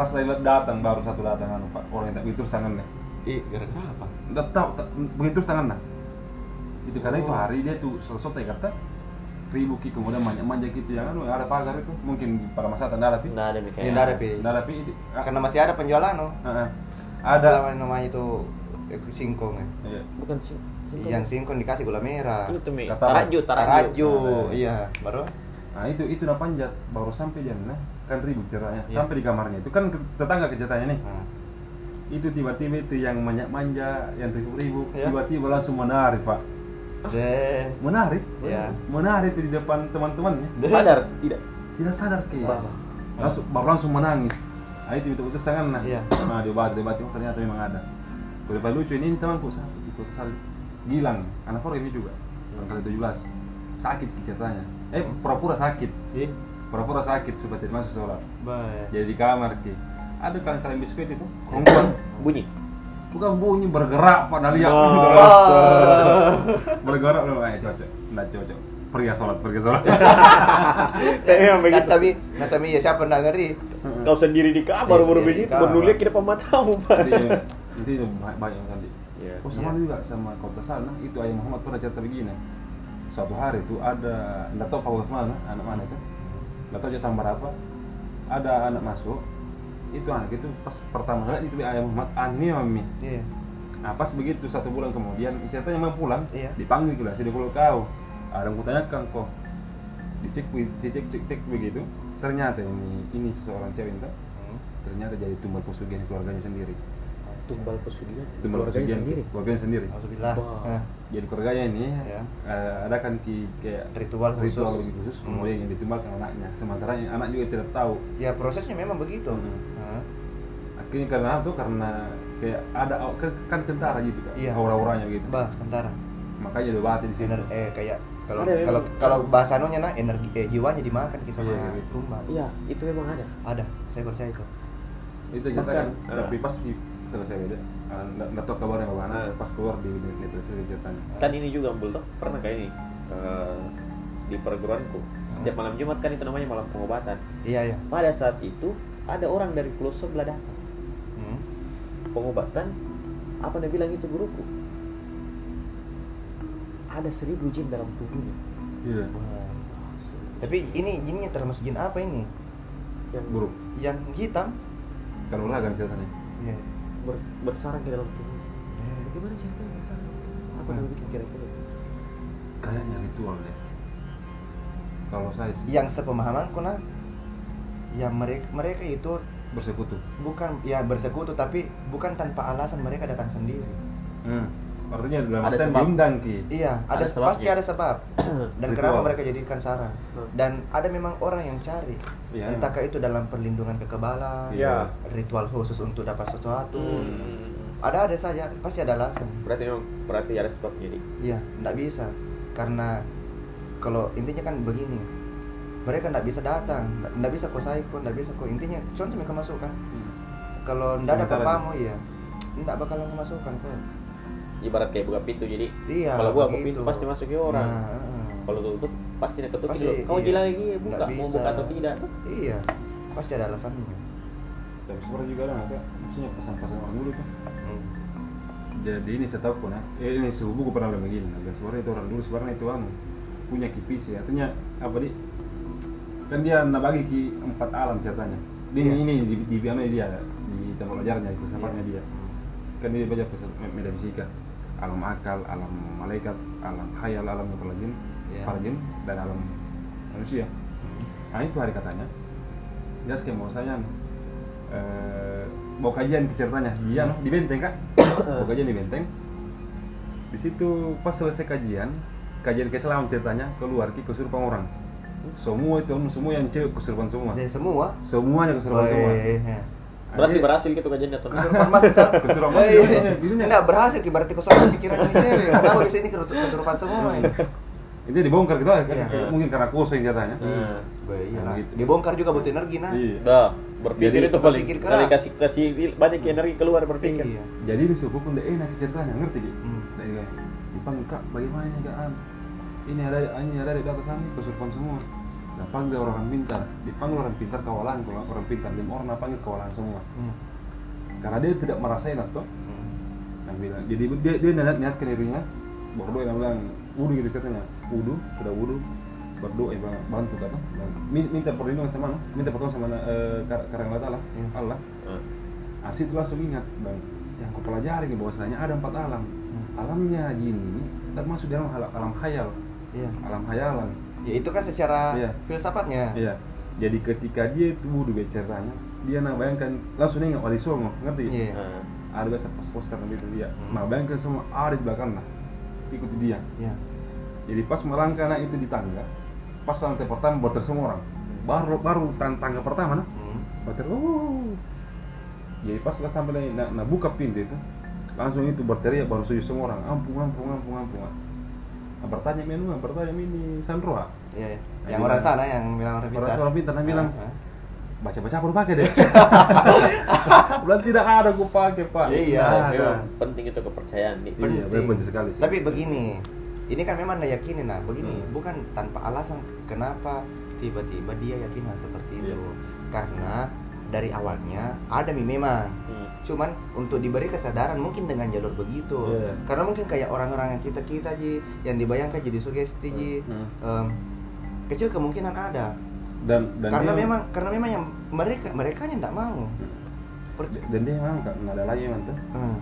[SPEAKER 3] ya.
[SPEAKER 1] Pas saya lihat datang baru satu datang anu pak orang yang tak begitu terus tangannya
[SPEAKER 3] Ih, gara-gara apa?
[SPEAKER 1] Nggak tahu, tak- begitu terus tangan nah. Itu karena itu hari dia tuh selesai kata ribu ki kemudian manja manja gitu yang anu ada pagar itu mungkin pada masa tak ada pi
[SPEAKER 2] Nggak ada
[SPEAKER 3] Ini nggak ada, Pi.
[SPEAKER 1] Nggak ada pi itu ah,
[SPEAKER 3] Karena masih ada penjualan no.
[SPEAKER 1] ah.
[SPEAKER 3] Ada namanya itu eh, singkong ya.
[SPEAKER 1] iya.
[SPEAKER 2] Bukan sih.
[SPEAKER 3] Yang singkong dikasih gula merah.
[SPEAKER 2] Ini tuh Mi. Taraju, taraju.
[SPEAKER 3] Taraju,
[SPEAKER 1] Nah,
[SPEAKER 3] iya. Baru
[SPEAKER 1] nah itu itu udah panjat baru sampai dia nah kan ribut ceritanya
[SPEAKER 3] Iya.
[SPEAKER 1] sampai di kamarnya. Itu kan tetangga ke ceritanya nih.
[SPEAKER 3] Nah.
[SPEAKER 1] itu tiba-tiba itu yang manja manja yang ribu-ribu
[SPEAKER 3] Iya.
[SPEAKER 1] tiba-tiba langsung menari pak.
[SPEAKER 3] Deh.
[SPEAKER 1] menari
[SPEAKER 3] Iya.
[SPEAKER 1] menari itu di depan teman-temannya.
[SPEAKER 2] Sadar? Tidak.
[SPEAKER 1] tidak sadar kayak
[SPEAKER 2] Bah.
[SPEAKER 1] langsung baru langsung menangis. Nah itu itu putus tangan nah.
[SPEAKER 3] Iya.
[SPEAKER 1] nah diobat diobat oh, ternyata memang ada. Paling lucu. Ini, ini temanku sakit ikut sakit gilang. Anak orang ini juga orang kali 17 sakit ceritanya eh pura-pura sakit.
[SPEAKER 3] Ih,
[SPEAKER 1] pura-pura sakit supaya tidak masuk sholat
[SPEAKER 3] baik.
[SPEAKER 1] jadi di kamar ki. Ada kalian biskuit itu? Kerongkongan
[SPEAKER 2] Bunyi.
[SPEAKER 1] bukan bunyi bergerak pada lihat bergerak loh eh cocok. Nggak cocok. Pergi sholat pergi sholat.
[SPEAKER 2] Tapi memang begitu.
[SPEAKER 3] Nasami, Nasami ya siapa nggak ngeri?
[SPEAKER 2] Kau sendiri di kamar
[SPEAKER 3] Iya,
[SPEAKER 2] baru begitu, baru lihat ke depan matamu, Pak.
[SPEAKER 1] Nanti nanti banyak banyak nanti.
[SPEAKER 2] Iya.
[SPEAKER 1] Oh sama juga sama kota sana. Itu ayah Muhammad pernah cerita begini. Suatu hari itu ada nggak tahu Paulus mana anak mana kan nggak tahu jatah berapa ada anak masuk itu anak itu pas pertama kali itu ayah Muhammad ani mami
[SPEAKER 3] Iya.
[SPEAKER 1] nah pas begitu satu bulan kemudian ceritanya mau pulang
[SPEAKER 3] Iya.
[SPEAKER 1] dipanggil ke sini kalau kau ada yang kutanyakan kok dicek dicek cek cek begitu ternyata ini ini seseorang cewek itu
[SPEAKER 3] Hmm.
[SPEAKER 1] ternyata jadi tumbal pesugihan keluarganya sendiri
[SPEAKER 2] Tumbal pesugihan.
[SPEAKER 1] tumbal
[SPEAKER 2] Keluarganya
[SPEAKER 1] pesugihan
[SPEAKER 2] sendiri.
[SPEAKER 1] keluarganya sendiri
[SPEAKER 3] Alhamdulillah. Nah,
[SPEAKER 1] jadi keluarganya ini
[SPEAKER 3] Ya.
[SPEAKER 1] eh, ada kan ki kayak
[SPEAKER 3] Ritual khusus.
[SPEAKER 1] ritual khusus
[SPEAKER 3] Hmm.
[SPEAKER 1] kemudian yang ditumbalkan anaknya sementara yang anak juga tidak tahu
[SPEAKER 3] ya prosesnya memang begitu.
[SPEAKER 1] Hmm.
[SPEAKER 3] Nah,
[SPEAKER 1] akhirnya karena itu karena kayak ada kan, kan kentara gitu kan
[SPEAKER 3] Iya.
[SPEAKER 1] aura-auranya gitu
[SPEAKER 3] bah, bentar.
[SPEAKER 1] makanya udah di sini
[SPEAKER 3] Ener eh kayak kalau
[SPEAKER 2] Ada,
[SPEAKER 3] kalau
[SPEAKER 2] memang.
[SPEAKER 3] kalau bahasa nah energi eh, jiwanya dimakan kisah
[SPEAKER 1] Iya,
[SPEAKER 3] sama
[SPEAKER 1] gitu.
[SPEAKER 3] tumbal.
[SPEAKER 2] Iya, itu memang ada.
[SPEAKER 3] Ada, saya percaya itu.
[SPEAKER 1] itu kita
[SPEAKER 2] Bahkan,
[SPEAKER 1] kan
[SPEAKER 2] eh.
[SPEAKER 1] tapi pas di selesai beda nggak nggak tahu kabarnya bagaimana
[SPEAKER 2] Eh.
[SPEAKER 1] pas keluar di net itu ceritanya
[SPEAKER 2] Kan ini juga Bul, toh, pernah kayak ini eh, di perguruanku. Setiap malam Jumat kan itu namanya malam pengobatan.
[SPEAKER 3] Iya, iya.
[SPEAKER 2] Pada saat itu ada orang dari pulau sebelah datang.
[SPEAKER 3] Hmm.
[SPEAKER 2] Pengobatan apa dia bilang itu guruku? Ada seribu jin dalam tubuhnya.
[SPEAKER 1] iya
[SPEAKER 3] Wah. Tapi ini jinnya termasuk jin apa ini?
[SPEAKER 2] Yang
[SPEAKER 1] buruk
[SPEAKER 3] Yang hitam?
[SPEAKER 1] kalau lah kan ceritanya
[SPEAKER 3] Iya.
[SPEAKER 2] Ber- bersarang ke dalam tubuhnya.
[SPEAKER 3] Eh,
[SPEAKER 2] Bagaimana ceritanya bersarang? Apa yang bikin kira-kira?
[SPEAKER 1] kayaknya ritual deh kalau saya sih
[SPEAKER 3] Yang sepemahamanku nah, yang mereka mereka itu
[SPEAKER 1] bersekutu
[SPEAKER 3] bukan ya bersekutu tapi bukan tanpa alasan mereka datang sendiri.
[SPEAKER 1] hmm. Artinya dalam
[SPEAKER 2] Ada sebab.
[SPEAKER 1] diundang ki
[SPEAKER 3] Iya, ada,
[SPEAKER 2] Ada sebabnya.
[SPEAKER 3] pasti ada sebab. Dan
[SPEAKER 1] Ritual.
[SPEAKER 3] kenapa mereka jadikan sarang? Dan ada memang orang yang cari.
[SPEAKER 1] Iya.
[SPEAKER 3] Entahkah itu dalam perlindungan kekebalan,
[SPEAKER 1] Iya.
[SPEAKER 3] ritual khusus untuk dapat sesuatu.
[SPEAKER 2] Hmm.
[SPEAKER 3] Ada ada saja, pasti ada alasan.
[SPEAKER 2] Berarti memang berarti ada sebabnya nih.
[SPEAKER 3] Iya, enggak bisa. Karena kalau intinya kan begini. Mereka enggak bisa datang, enggak bisa kau saiko, enggak bisa kau intinya contoh mereka masukkan.
[SPEAKER 1] Hmm.
[SPEAKER 3] Kalau enggak ada papamu ya, enggak bakalan masukkan kau.
[SPEAKER 2] Ibarat kayak buka pintu jadi
[SPEAKER 3] Iya.
[SPEAKER 2] kalau gua buka pintu pasti masuk ke orang.
[SPEAKER 3] Nah, heeh.
[SPEAKER 2] Kalau tutup pasti nak ketuk
[SPEAKER 3] Pasti,
[SPEAKER 2] dulu. Kau
[SPEAKER 3] iya.
[SPEAKER 2] gila lagi buka mau buka atau tidak?
[SPEAKER 3] Iya, pasti ada alasannya.
[SPEAKER 1] tapi sebenarnya juga ada ada maksudnya pesan-pesan orang dulu tuh
[SPEAKER 3] Hmm.
[SPEAKER 1] jadi ini saya tahu pun ya eh, ini sebuah buku pernah bilang begini nah, sebenarnya itu orang dulu sebenarnya itu anu punya kipis ya artinya apa di kan dia nak bagi ki empat alam ceritanya di
[SPEAKER 3] Iya.
[SPEAKER 1] ini di di anu dia di tempat belajarnya filsafatnya dia kan dia baca filsafat metafisika alam akal alam malaikat alam khayal alam para jin
[SPEAKER 3] Iya.
[SPEAKER 1] para jin dan alam manusia.
[SPEAKER 3] Hmm.
[SPEAKER 1] nah itu hari katanya. Dia kayak mau saya eh, mau kajian ke ceritanya dia no, di benteng kak. Mau kajian di benteng. Di situ pas selesai kajian kajian keselam ceritanya keluar ki kesurupan orang. Semua itu semua yang cewek kesurupan semua.
[SPEAKER 3] Semua.
[SPEAKER 1] semuanya kesurupan semua.
[SPEAKER 3] Weh, ya.
[SPEAKER 2] Berarti berhasil gitu kajian atau
[SPEAKER 3] kesurupan mas.
[SPEAKER 1] Kesurupan
[SPEAKER 3] iya.
[SPEAKER 1] iya, bisanya.
[SPEAKER 3] Enggak berhasil berarti kesurupan pikirannya ini cewek kenapa di sini kesurupan semua ini
[SPEAKER 1] itu dibongkar gitu kan
[SPEAKER 3] Iya.
[SPEAKER 1] mungkin karena kosong jatanya
[SPEAKER 2] Nah,
[SPEAKER 3] iya lah.
[SPEAKER 1] Gitu.
[SPEAKER 3] dibongkar juga butuh energi nah
[SPEAKER 1] iya
[SPEAKER 2] Dah, berpikir
[SPEAKER 1] Jadi,
[SPEAKER 2] itu paling
[SPEAKER 3] berpikir
[SPEAKER 2] dari
[SPEAKER 3] keras.
[SPEAKER 2] kasih kasih banyak energi keluar berpikir.
[SPEAKER 3] Iya.
[SPEAKER 1] jadi di suku pun enak ceritanya ngerti gitu
[SPEAKER 3] Hmm.
[SPEAKER 1] dipanggil kak bagaimana ini kak ini ada ini ada di atas sana kesurupan semua dan panggil orang pintar. Dipanggil orang pintar kawalan kalau orang pintar. Lima orang panggil kawalan semua.
[SPEAKER 3] Hmm.
[SPEAKER 1] karena dia tidak merasain atau
[SPEAKER 3] Hmm.
[SPEAKER 1] yang bilang jadi dia dia niat niat ke dirinya berdoa yang bilang wudhu gitu katanya. Wudhu sudah wudhu berdoa ya bantu kata. Minta perlindungan sama minta pertolongan sama eh, kar- karang Allah
[SPEAKER 3] Hmm.
[SPEAKER 1] Allah.
[SPEAKER 2] Nah,
[SPEAKER 1] Arsi itu langsung ingat dan yang kau pelajari nih bahwasanya ada empat alam.
[SPEAKER 3] Hmm.
[SPEAKER 1] alamnya jin ini termasuk dalam alam khayal.
[SPEAKER 3] Iya.
[SPEAKER 1] Alam khayalan
[SPEAKER 3] ya itu kan secara
[SPEAKER 1] Iya.
[SPEAKER 3] filsafatnya
[SPEAKER 1] iya jadi ketika dia itu wudhu ceritanya dia nah bayangkan langsung ingat wali songo ngerti
[SPEAKER 3] Iya.
[SPEAKER 2] nah.
[SPEAKER 1] ada biasa pas poster gitu dia
[SPEAKER 3] Hmm.
[SPEAKER 1] nah bayangkan semua ada di belakang lah ikuti dia
[SPEAKER 3] Iya.
[SPEAKER 1] jadi pas melangkah nah itu di tangga pas lantai pertama berter semua orang baru baru tan- tangga pertama nah
[SPEAKER 3] Hmm.
[SPEAKER 1] berter oh jadi pas lah sampai nah, nah buka pintu itu langsung itu berteriak baru sujud semua orang ampun ampun ampun ampun nah, bertanya menu bertanya ini Sandroa
[SPEAKER 3] Iya, iya.
[SPEAKER 1] Nah,
[SPEAKER 3] yang
[SPEAKER 1] bilang-
[SPEAKER 3] orang sana yang bilang orang pintar.
[SPEAKER 1] orang orang pintar nah bilang
[SPEAKER 3] Ah, ah.
[SPEAKER 1] baca baca apa lu pakai deh bilang tidak ada aku pakai pak
[SPEAKER 3] Iya,
[SPEAKER 1] ada.
[SPEAKER 2] Memang penting itu kepercayaan nih.
[SPEAKER 1] Iya,
[SPEAKER 3] Penting.
[SPEAKER 1] benar penting sekali sih.
[SPEAKER 3] Tapi begini, ini kan memang anda yakini nah, begini,
[SPEAKER 1] Hmm.
[SPEAKER 3] bukan tanpa alasan kenapa tiba-tiba dia yakin hal seperti itu.
[SPEAKER 1] Iya.
[SPEAKER 3] Karena dari awalnya ada mi memang.
[SPEAKER 2] Hmm.
[SPEAKER 3] Cuman untuk diberi kesadaran mungkin dengan jalur begitu.
[SPEAKER 1] Iya.
[SPEAKER 3] Karena mungkin kayak orang-orang yang kita kita ji yang dibayangkan jadi sugesti ji.
[SPEAKER 1] Hmm.
[SPEAKER 3] em, kecil kemungkinan ada.
[SPEAKER 1] dan dan
[SPEAKER 3] karena
[SPEAKER 1] dia,
[SPEAKER 3] memang karena memang yang mereka mereka yang tidak mau.
[SPEAKER 1] Dan dia memang nggak ada lagi mantu
[SPEAKER 3] Hmm.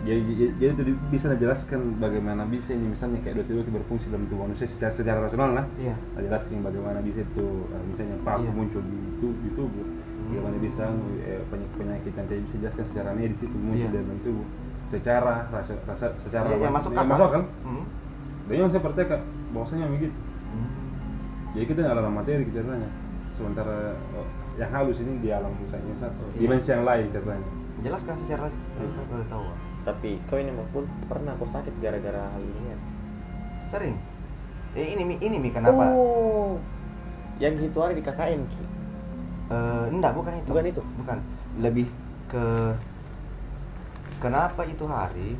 [SPEAKER 1] jadi jadi, jadi itu bisa dijelaskan bagaimana bisa ini misalnya kayak dua dua berfungsi dalam tubuh manusia secara secara rasional lah
[SPEAKER 3] Iya.
[SPEAKER 1] Nah, jelaskan bagaimana bisa itu eh, misalnya paku
[SPEAKER 3] Iya.
[SPEAKER 1] muncul di, tu- di tubuh bagaimana bisa eh, penyakit penyakit yang bisa dijelaskan secara medis itu muncul
[SPEAKER 3] Iya.
[SPEAKER 1] dalam tubuh secara rasa, rasa secara
[SPEAKER 3] yang
[SPEAKER 1] apa-
[SPEAKER 3] masuk akal.
[SPEAKER 1] masuk akal
[SPEAKER 3] Hmm.
[SPEAKER 1] dan yang saya percaya bahwasanya begitu
[SPEAKER 3] Hmm.
[SPEAKER 1] Jadi kita nggak dalam materi ceritanya sementara oh, yang halus ini di alam misalnya satu
[SPEAKER 3] Iya.
[SPEAKER 1] dimensi yang lain ceritanya
[SPEAKER 3] Jelaskan secara lengkap kalau tahu.
[SPEAKER 2] Tapi kau ini maupun pernah kau sakit gara-gara hal ini ya?
[SPEAKER 3] Sering. Eh, ini mi ini mi kenapa?
[SPEAKER 2] Oh. Yang itu hari di KKN Ki.
[SPEAKER 3] Eh, enggak, bukan itu.
[SPEAKER 2] Bukan itu?
[SPEAKER 3] Bukan. Lebih ke kenapa itu hari?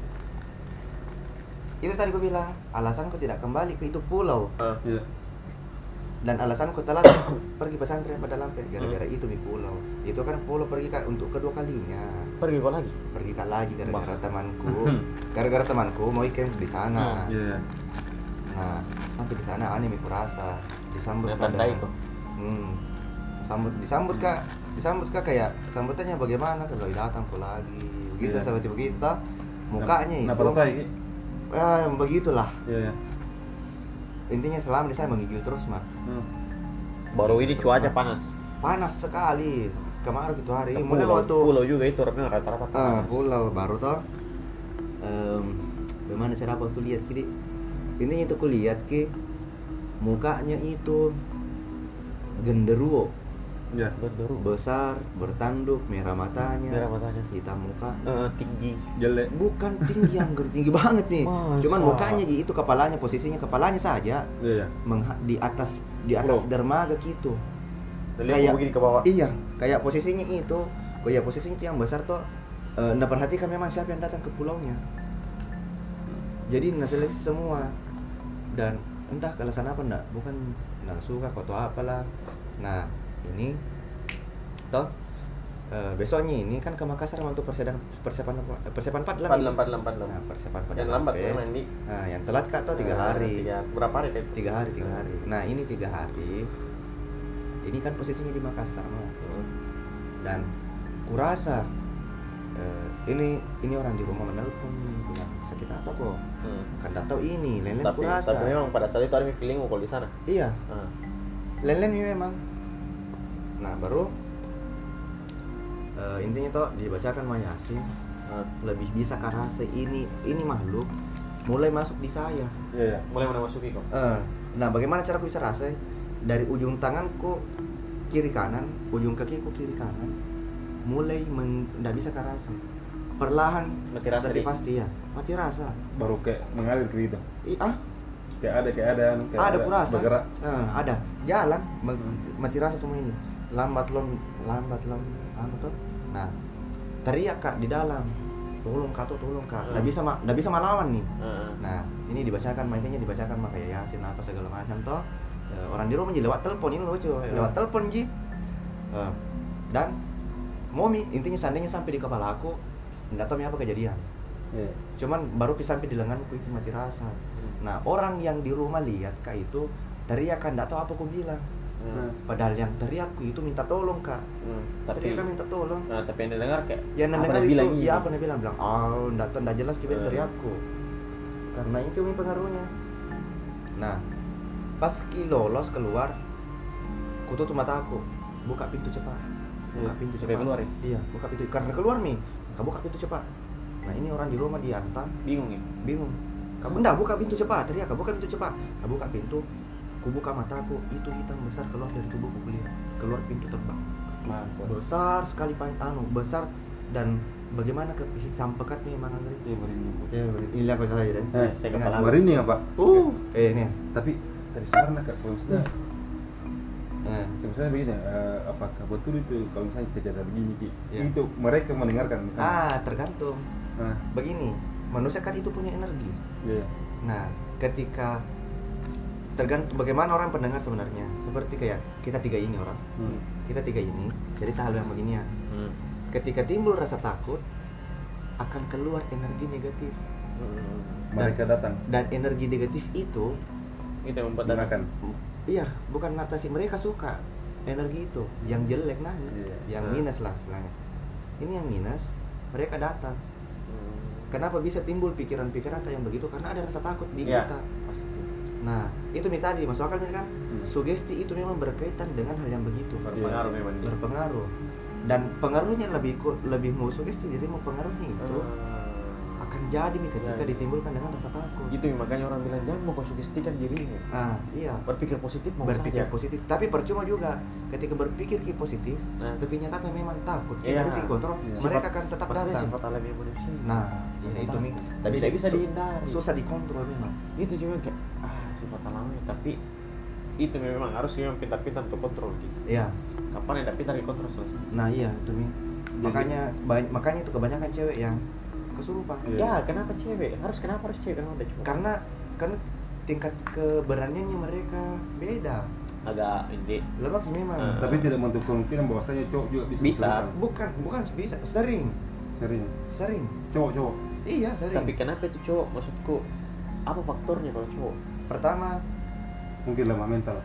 [SPEAKER 3] Itu tadi gue bilang, alasanku tidak kembali ke itu pulau
[SPEAKER 2] Ah.
[SPEAKER 1] iya
[SPEAKER 3] dan alasanku telat pergi pesantren pada Lampir gara-gara itu di pulau. Itu kan pulau pergi kak untuk kedua kalinya.
[SPEAKER 2] Pergi kau lagi?
[SPEAKER 3] Pergi kak lagi gara-gara temanku. Gara-gara temanku mau camp di sana.
[SPEAKER 1] iya
[SPEAKER 3] Nah, sampai di sana aneh mi kurasa disambut
[SPEAKER 2] tandai
[SPEAKER 3] dengan-
[SPEAKER 2] kok.
[SPEAKER 3] Hmm. Sambut disambut kak, disambut kak kayak sambutannya bagaimana kalau datang kok lagi, begitu
[SPEAKER 1] Iya.
[SPEAKER 3] seperti begitu. Mukanya
[SPEAKER 1] nah
[SPEAKER 3] itu,
[SPEAKER 1] lagi
[SPEAKER 3] ya begitulah.
[SPEAKER 1] iya iya
[SPEAKER 3] Intinya selama di sana menggigil terus mah.
[SPEAKER 1] Hmm.
[SPEAKER 2] Baru ini cuaca panas.
[SPEAKER 3] Panas sekali. Kemarin itu hari, mulai
[SPEAKER 2] Pulau,
[SPEAKER 3] waktu
[SPEAKER 2] pulau juga itu orangnya rata-rata
[SPEAKER 3] Ah,
[SPEAKER 2] panas.
[SPEAKER 3] pulau baru toh. Em, bagaimana cara aku lihat kiri? Intinya itu kulihat ki mukanya itu genderuwo
[SPEAKER 1] iya
[SPEAKER 2] Genderuwo.
[SPEAKER 3] besar bertanduk merah matanya
[SPEAKER 2] Merah matanya.
[SPEAKER 3] hitam muka
[SPEAKER 2] Eh, tinggi.
[SPEAKER 1] jelek
[SPEAKER 3] bukan tinggi yang tinggi banget nih
[SPEAKER 2] Masa?
[SPEAKER 3] cuman mukanya Ji, itu kepalanya posisinya kepalanya saja mengha- di atas di atas
[SPEAKER 1] Pulau.
[SPEAKER 3] dermaga gitu
[SPEAKER 2] Lihat
[SPEAKER 3] Kayak-
[SPEAKER 2] begini ke bawah.
[SPEAKER 3] iya kayak posisinya itu oh ya posisinya itu yang besar tuh eh, nggak perhatikan memang siapa yang datang ke pulaunya jadi nggak seleksi semua dan entah ke alasan apa enggak bukan nggak suka atau apalah nah ini toh eh, besoknya ini kan ke Makassar untuk persiapan persiapan apa? persiapan empat lah
[SPEAKER 2] Empat lampat
[SPEAKER 3] nah, persiapan pada
[SPEAKER 2] Yang lambat memang ini.
[SPEAKER 3] nah yang telat kak tuh tiga
[SPEAKER 2] Eh,
[SPEAKER 3] hari
[SPEAKER 2] Tiga, berapa hari itu?
[SPEAKER 3] tiga hari tiga hari nah ini tiga hari ini kan posisinya di Makassar Mak.
[SPEAKER 2] Hmm.
[SPEAKER 3] dan kurasa eh, ini ini orang di rumah menelpon bilang sakit apa kok
[SPEAKER 2] Hmm.
[SPEAKER 3] kan tak tahu ini lelen
[SPEAKER 2] Tapi,
[SPEAKER 3] kurasa
[SPEAKER 2] tapi memang pada saat itu ada feeling kalau di sana.
[SPEAKER 3] iya
[SPEAKER 2] Ah.
[SPEAKER 3] lelen ini memang nah baru eh, intinya toh dibacakan Mayasin
[SPEAKER 2] Ah.
[SPEAKER 3] lebih bisa karasa ini ini makhluk mulai masuk di saya.
[SPEAKER 1] Iya iya.
[SPEAKER 2] Mulai mana masuki kok?
[SPEAKER 3] Eh, nah bagaimana cara aku bisa rasa dari ujung tanganku kiri kanan ujung kakiku kiri kanan mulai tidak bisa kerasa perlahan
[SPEAKER 2] Mati rasa,
[SPEAKER 3] pasti ya. Mati rasa.
[SPEAKER 1] Baru kayak mengalir ke itu
[SPEAKER 3] Ih, ah?
[SPEAKER 1] Kayak ada kayak ada kayak
[SPEAKER 3] ada kurasa?
[SPEAKER 1] Bergerak.
[SPEAKER 3] Nah, ada. Jalan ma- mati rasa semua ini lambat lom lambat lom anu tuh. Nah teriak kak di dalam. Tolong kak tuh tolong kak. Nggak
[SPEAKER 2] Hmm.
[SPEAKER 3] bisa ma- nggak bisa melawan nih.
[SPEAKER 2] Heeh.
[SPEAKER 3] nah ini dibacakan mainnya dibacakan mah kayak yasin apa segala macam toh. Eh, orang di rumah ji lewat telepon ini lucu lewat telepon ji. Eh, dan momi intinya seandainya sampai di kepala aku nggak tahu apa kejadian. Cuman baru sampai di lenganku itu mati rasa. Nah orang yang di rumah lihat kak itu teriak kan nggak tahu apa aku bilang
[SPEAKER 2] Hmm.
[SPEAKER 3] padahal yang teriakku itu minta tolong kak.
[SPEAKER 2] Hmm. Tapi
[SPEAKER 3] teriak kan minta tolong.
[SPEAKER 2] Nah, tapi yang didengar kayak
[SPEAKER 3] yang
[SPEAKER 2] apa
[SPEAKER 3] dengar itu
[SPEAKER 2] bilang
[SPEAKER 3] iya
[SPEAKER 2] ini?
[SPEAKER 3] apa dia bilang? Bilang oh nggak tahu jelas kita
[SPEAKER 2] Hmm.
[SPEAKER 3] teriakku karena itu mi pengaruhnya. Nah pas ki lolos keluar ku tutup mata aku. Buka pintu cepat. Buka
[SPEAKER 2] Iya,
[SPEAKER 3] pintu cepat.
[SPEAKER 2] keluar ya?
[SPEAKER 3] iya buka pintu. Karena keluar mi kamu buka pintu cepat. Nah ini orang di rumah diantar
[SPEAKER 2] bingung ya?
[SPEAKER 3] Bingung. Kamu enggak buka pintu cepat. Teriak buka pintu cepat. Aku buka pintu ku buka mataku itu hitam besar keluar dari tubuhku kulihat keluar pintu terbang.
[SPEAKER 1] Masa?
[SPEAKER 3] Besar sekali pan anu besar dan bagaimana ke hitam pekat nih emang Andri
[SPEAKER 1] Iya, merinding.
[SPEAKER 3] ya ini. Aku saja deh
[SPEAKER 1] Eh,
[SPEAKER 2] saya
[SPEAKER 3] Ingat.
[SPEAKER 2] kepala
[SPEAKER 1] merinding apa
[SPEAKER 3] uh. Eh ini
[SPEAKER 1] tapi dari kalau misalnya
[SPEAKER 3] eh,
[SPEAKER 1] Ya, misalnya begini, eh, apakah betul itu kalau misalnya kejadian begini Ki,
[SPEAKER 3] Iya.
[SPEAKER 1] itu mereka mendengarkan misalnya?
[SPEAKER 3] ah tergantung.
[SPEAKER 1] Nah,
[SPEAKER 3] begini manusia kan itu punya energi.
[SPEAKER 1] Iya.
[SPEAKER 3] nah ketika tergantung bagaimana orang pendengar sebenarnya seperti kayak kita tiga ini orang
[SPEAKER 1] Hmm.
[SPEAKER 3] kita tiga ini cerita hal yang begini ya
[SPEAKER 2] Hmm.
[SPEAKER 3] ketika timbul rasa takut akan keluar energi negatif
[SPEAKER 2] Hmm.
[SPEAKER 1] Mereka datang
[SPEAKER 3] dan energi negatif itu
[SPEAKER 2] itu yang membuat datang.
[SPEAKER 3] iya bukan natasi mereka suka energi itu yang jelek nah
[SPEAKER 1] Iya.
[SPEAKER 3] yang
[SPEAKER 2] Hmm.
[SPEAKER 3] minus lah istilahnya ini yang minus mereka datang
[SPEAKER 2] Hmm.
[SPEAKER 3] kenapa bisa timbul pikiran-pikiran atau yang begitu karena ada rasa takut di
[SPEAKER 2] Ya,
[SPEAKER 3] kita nah itu nih tadi masuk akal kan
[SPEAKER 1] Hmm.
[SPEAKER 3] sugesti itu memang berkaitan dengan hal yang begitu
[SPEAKER 2] berpengaruh
[SPEAKER 1] Iya.
[SPEAKER 2] memang
[SPEAKER 3] berpengaruh dan pengaruhnya lebih ku- lebih mau sugesti jadi mau pengaruhnya itu
[SPEAKER 2] Hmm.
[SPEAKER 3] akan jadi nih ketika
[SPEAKER 2] Ya.
[SPEAKER 3] ditimbulkan dengan rasa takut
[SPEAKER 2] itu yang makanya orang bilang jangan mau sugestikan dirinya
[SPEAKER 3] ah iya
[SPEAKER 2] berpikir positif mau
[SPEAKER 3] berpikir
[SPEAKER 2] saja.
[SPEAKER 3] positif tapi percuma juga ketika berpikir ki positif
[SPEAKER 2] Nah.
[SPEAKER 3] tapi nyatanya memang takut kita
[SPEAKER 2] Iya.
[SPEAKER 3] bisa kontrol
[SPEAKER 1] Iya.
[SPEAKER 3] mereka akan tetap
[SPEAKER 2] Maksudnya
[SPEAKER 3] datang
[SPEAKER 2] sifat alami manusia
[SPEAKER 3] nah ya itu nih
[SPEAKER 2] Tak bisa bisa dihindari
[SPEAKER 3] susah dikontrol memang
[SPEAKER 2] itu cuma kayak ah sifat alami tapi itu memang harus memang pintar-pintar untuk kontrol gitu.
[SPEAKER 3] iya
[SPEAKER 2] kapan yang pintar dikontrol selesai
[SPEAKER 3] nah iya itu nih makanya banyak makanya itu kebanyakan cewek yang kesurupan
[SPEAKER 1] Iya.
[SPEAKER 2] ya kenapa cewek harus kenapa harus cewek kenapa cowok
[SPEAKER 3] karena karena tingkat keberaniannya mereka beda
[SPEAKER 2] agak ini
[SPEAKER 3] lemak memang
[SPEAKER 2] Ah.
[SPEAKER 1] Tapi tidak menutup kemungkinan bahwasanya cowok juga bisa.
[SPEAKER 2] Bisa.
[SPEAKER 1] kesurupan.
[SPEAKER 3] bukan bukan bisa sering
[SPEAKER 1] Sering.
[SPEAKER 3] sering
[SPEAKER 1] Cowok cowok.
[SPEAKER 3] iya sering
[SPEAKER 2] tapi kenapa itu cowok maksudku apa faktornya kalau cowok
[SPEAKER 3] pertama
[SPEAKER 1] Mungkin lemah mental.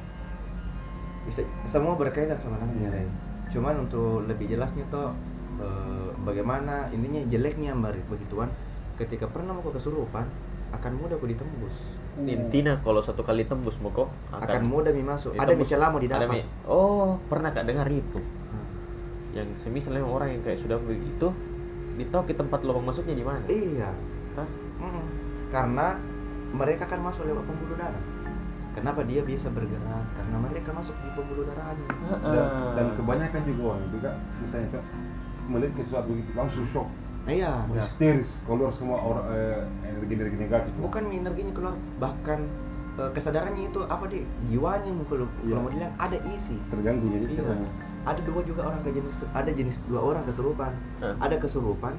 [SPEAKER 3] bisa semua berkaitan sebenarnya Ray. cuman untuk lebih jelasnya toh eh, bagaimana intinya jeleknya mbak begituan ketika pernah mau kesurupan akan mudah kok ditembus
[SPEAKER 2] intinya kalau satu kali tembus mau kok
[SPEAKER 3] akan, mudah mi masuk ada misalnya mau
[SPEAKER 2] Ada
[SPEAKER 3] didapat
[SPEAKER 2] mi- oh pernah kak dengar itu
[SPEAKER 3] Hmm.
[SPEAKER 2] yang semisal memang orang yang kayak sudah begitu ditahu ke tempat lubang masuknya di mana
[SPEAKER 3] iya
[SPEAKER 2] Hah?
[SPEAKER 3] Mm-mm. karena mereka kan masuk lewat pembuluh darah kenapa dia bisa bergerak karena mereka masuk di pembuluh darahnya
[SPEAKER 1] Dan,
[SPEAKER 2] Ah.
[SPEAKER 1] dan kebanyakan juga orang juga misalnya kak melihat sesuatu begitu langsung shock,
[SPEAKER 3] iya
[SPEAKER 1] histeris, keluar semua orang eh, energi-energi negatif.
[SPEAKER 3] bukan energinya keluar bahkan eh, kesadarannya itu apa deh jiwanya kalau
[SPEAKER 1] Iya.
[SPEAKER 3] kalau mau bilang ada isi
[SPEAKER 1] terganggu jadi
[SPEAKER 3] Iya. ada dua juga orang ke jenis ada jenis dua orang kesurupan
[SPEAKER 2] Hah?
[SPEAKER 3] ada kesurupan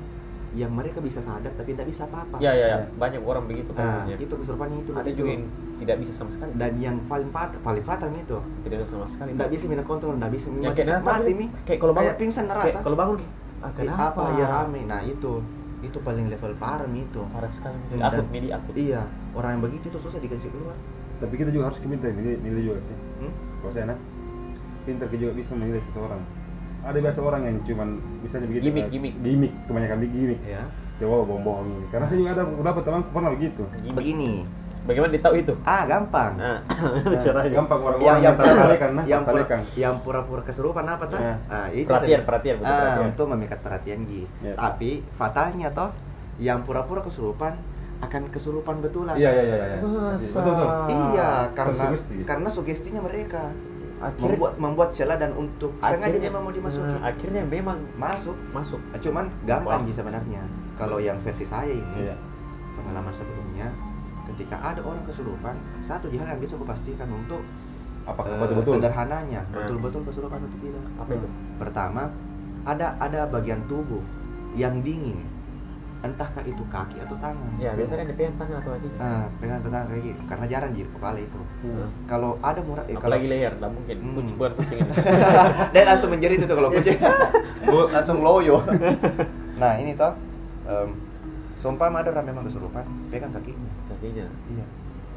[SPEAKER 3] yang mereka bisa sadar tapi tidak bisa apa-apa.
[SPEAKER 2] Ya ya ya. Banyak orang begitu
[SPEAKER 3] nah
[SPEAKER 2] kasusnya.
[SPEAKER 3] itu kesurupannya itu
[SPEAKER 2] ada juga yang tidak bisa sama sekali.
[SPEAKER 3] Dan yang paling fatal paling fatal itu.
[SPEAKER 2] Tidak bisa sama sekali.
[SPEAKER 3] Tidak bisa minta kontrol tidak bisa
[SPEAKER 2] ya,
[SPEAKER 3] mati,
[SPEAKER 2] kayak
[SPEAKER 3] mati mi.
[SPEAKER 2] Kayak kalau bangun
[SPEAKER 3] kayak pingsan
[SPEAKER 2] kayak
[SPEAKER 3] rasa
[SPEAKER 2] kalau bangun ah,
[SPEAKER 3] Eh,
[SPEAKER 2] kenapa?
[SPEAKER 3] Apa ya rame. Nah itu. Itu paling level parah mi itu.
[SPEAKER 2] Parah sekali.
[SPEAKER 3] Dan-
[SPEAKER 2] akut midi akut.
[SPEAKER 3] iya. Orang yang begitu itu susah dikasih keluar.
[SPEAKER 1] Tapi kita juga harus minta nilai, nilai juga sih.
[SPEAKER 3] hmm?
[SPEAKER 1] Kalau saya nak, pintar juga bisa menilai seseorang. Ada biasa orang yang cuman misalnya begitu.
[SPEAKER 2] Gimik,
[SPEAKER 1] eh,
[SPEAKER 2] gimik.
[SPEAKER 1] Gimik, kebanyakan di gimik.
[SPEAKER 3] ya
[SPEAKER 1] Coba bohong-bohong ini. Karena saya juga ada beberapa teman pernah begitu.
[SPEAKER 3] Begini
[SPEAKER 2] bagaimana dia tahu itu
[SPEAKER 3] ah gampang
[SPEAKER 2] nah
[SPEAKER 1] Nah,
[SPEAKER 2] caranya
[SPEAKER 1] gampang orang-orang
[SPEAKER 3] yang yang
[SPEAKER 1] yang tertarikan, nah,
[SPEAKER 3] yang pura, yang pura-pura kesurupan apa tuh?
[SPEAKER 1] Ya.
[SPEAKER 3] Ah, itu
[SPEAKER 2] Perhatian, perhatian,
[SPEAKER 3] ah,
[SPEAKER 2] perhatian.
[SPEAKER 3] untuk memikat perhatian Ji.
[SPEAKER 1] Ya.
[SPEAKER 3] Tapi fatalnya toh yang pura-pura kesurupan akan kesurupan betulan.
[SPEAKER 1] Iya, iya, iya, iya. Betul, betul.
[SPEAKER 3] Iya, karena
[SPEAKER 1] Tersugesti.
[SPEAKER 3] karena sugestinya mereka.
[SPEAKER 2] Akhirnya-
[SPEAKER 3] membuat membuat celah dan untuk sengaja memang mau dimasuki.
[SPEAKER 2] Nah, akhirnya memang
[SPEAKER 3] masuk.
[SPEAKER 2] masuk.
[SPEAKER 3] Cuman gampang sih sebenarnya. Kalau yang versi saya ini
[SPEAKER 1] Iya.
[SPEAKER 3] pengalaman sebelumnya ketika ada orang kesurupan satu hal yang bisa aku pastikan untuk
[SPEAKER 1] Apakah
[SPEAKER 3] eh,
[SPEAKER 1] betul-betul?
[SPEAKER 3] sederhananya
[SPEAKER 2] Hmm.
[SPEAKER 3] betul-betul kesurupan atau tidak.
[SPEAKER 2] Apa itu?
[SPEAKER 3] Pertama ada ada bagian tubuh yang dingin entahkah itu kaki atau tangan?
[SPEAKER 2] Ya biasanya kan dipegang tangan atau kaki
[SPEAKER 3] nah pegang tangan kayak gitu. Karena jarang di kepala itu.
[SPEAKER 1] Hmm.
[SPEAKER 3] kalau ada murah eh, kalau
[SPEAKER 2] apalagi leher nggak mungkin.
[SPEAKER 3] Hmm.
[SPEAKER 2] Kucing- bukan kucing.
[SPEAKER 3] Dia langsung menjerit itu kalau kucing. Langsung loyo. Nah ini toh em, seumpama ada orang memang kesurupan pegang kakinya.
[SPEAKER 2] Kakinya?
[SPEAKER 3] Iya.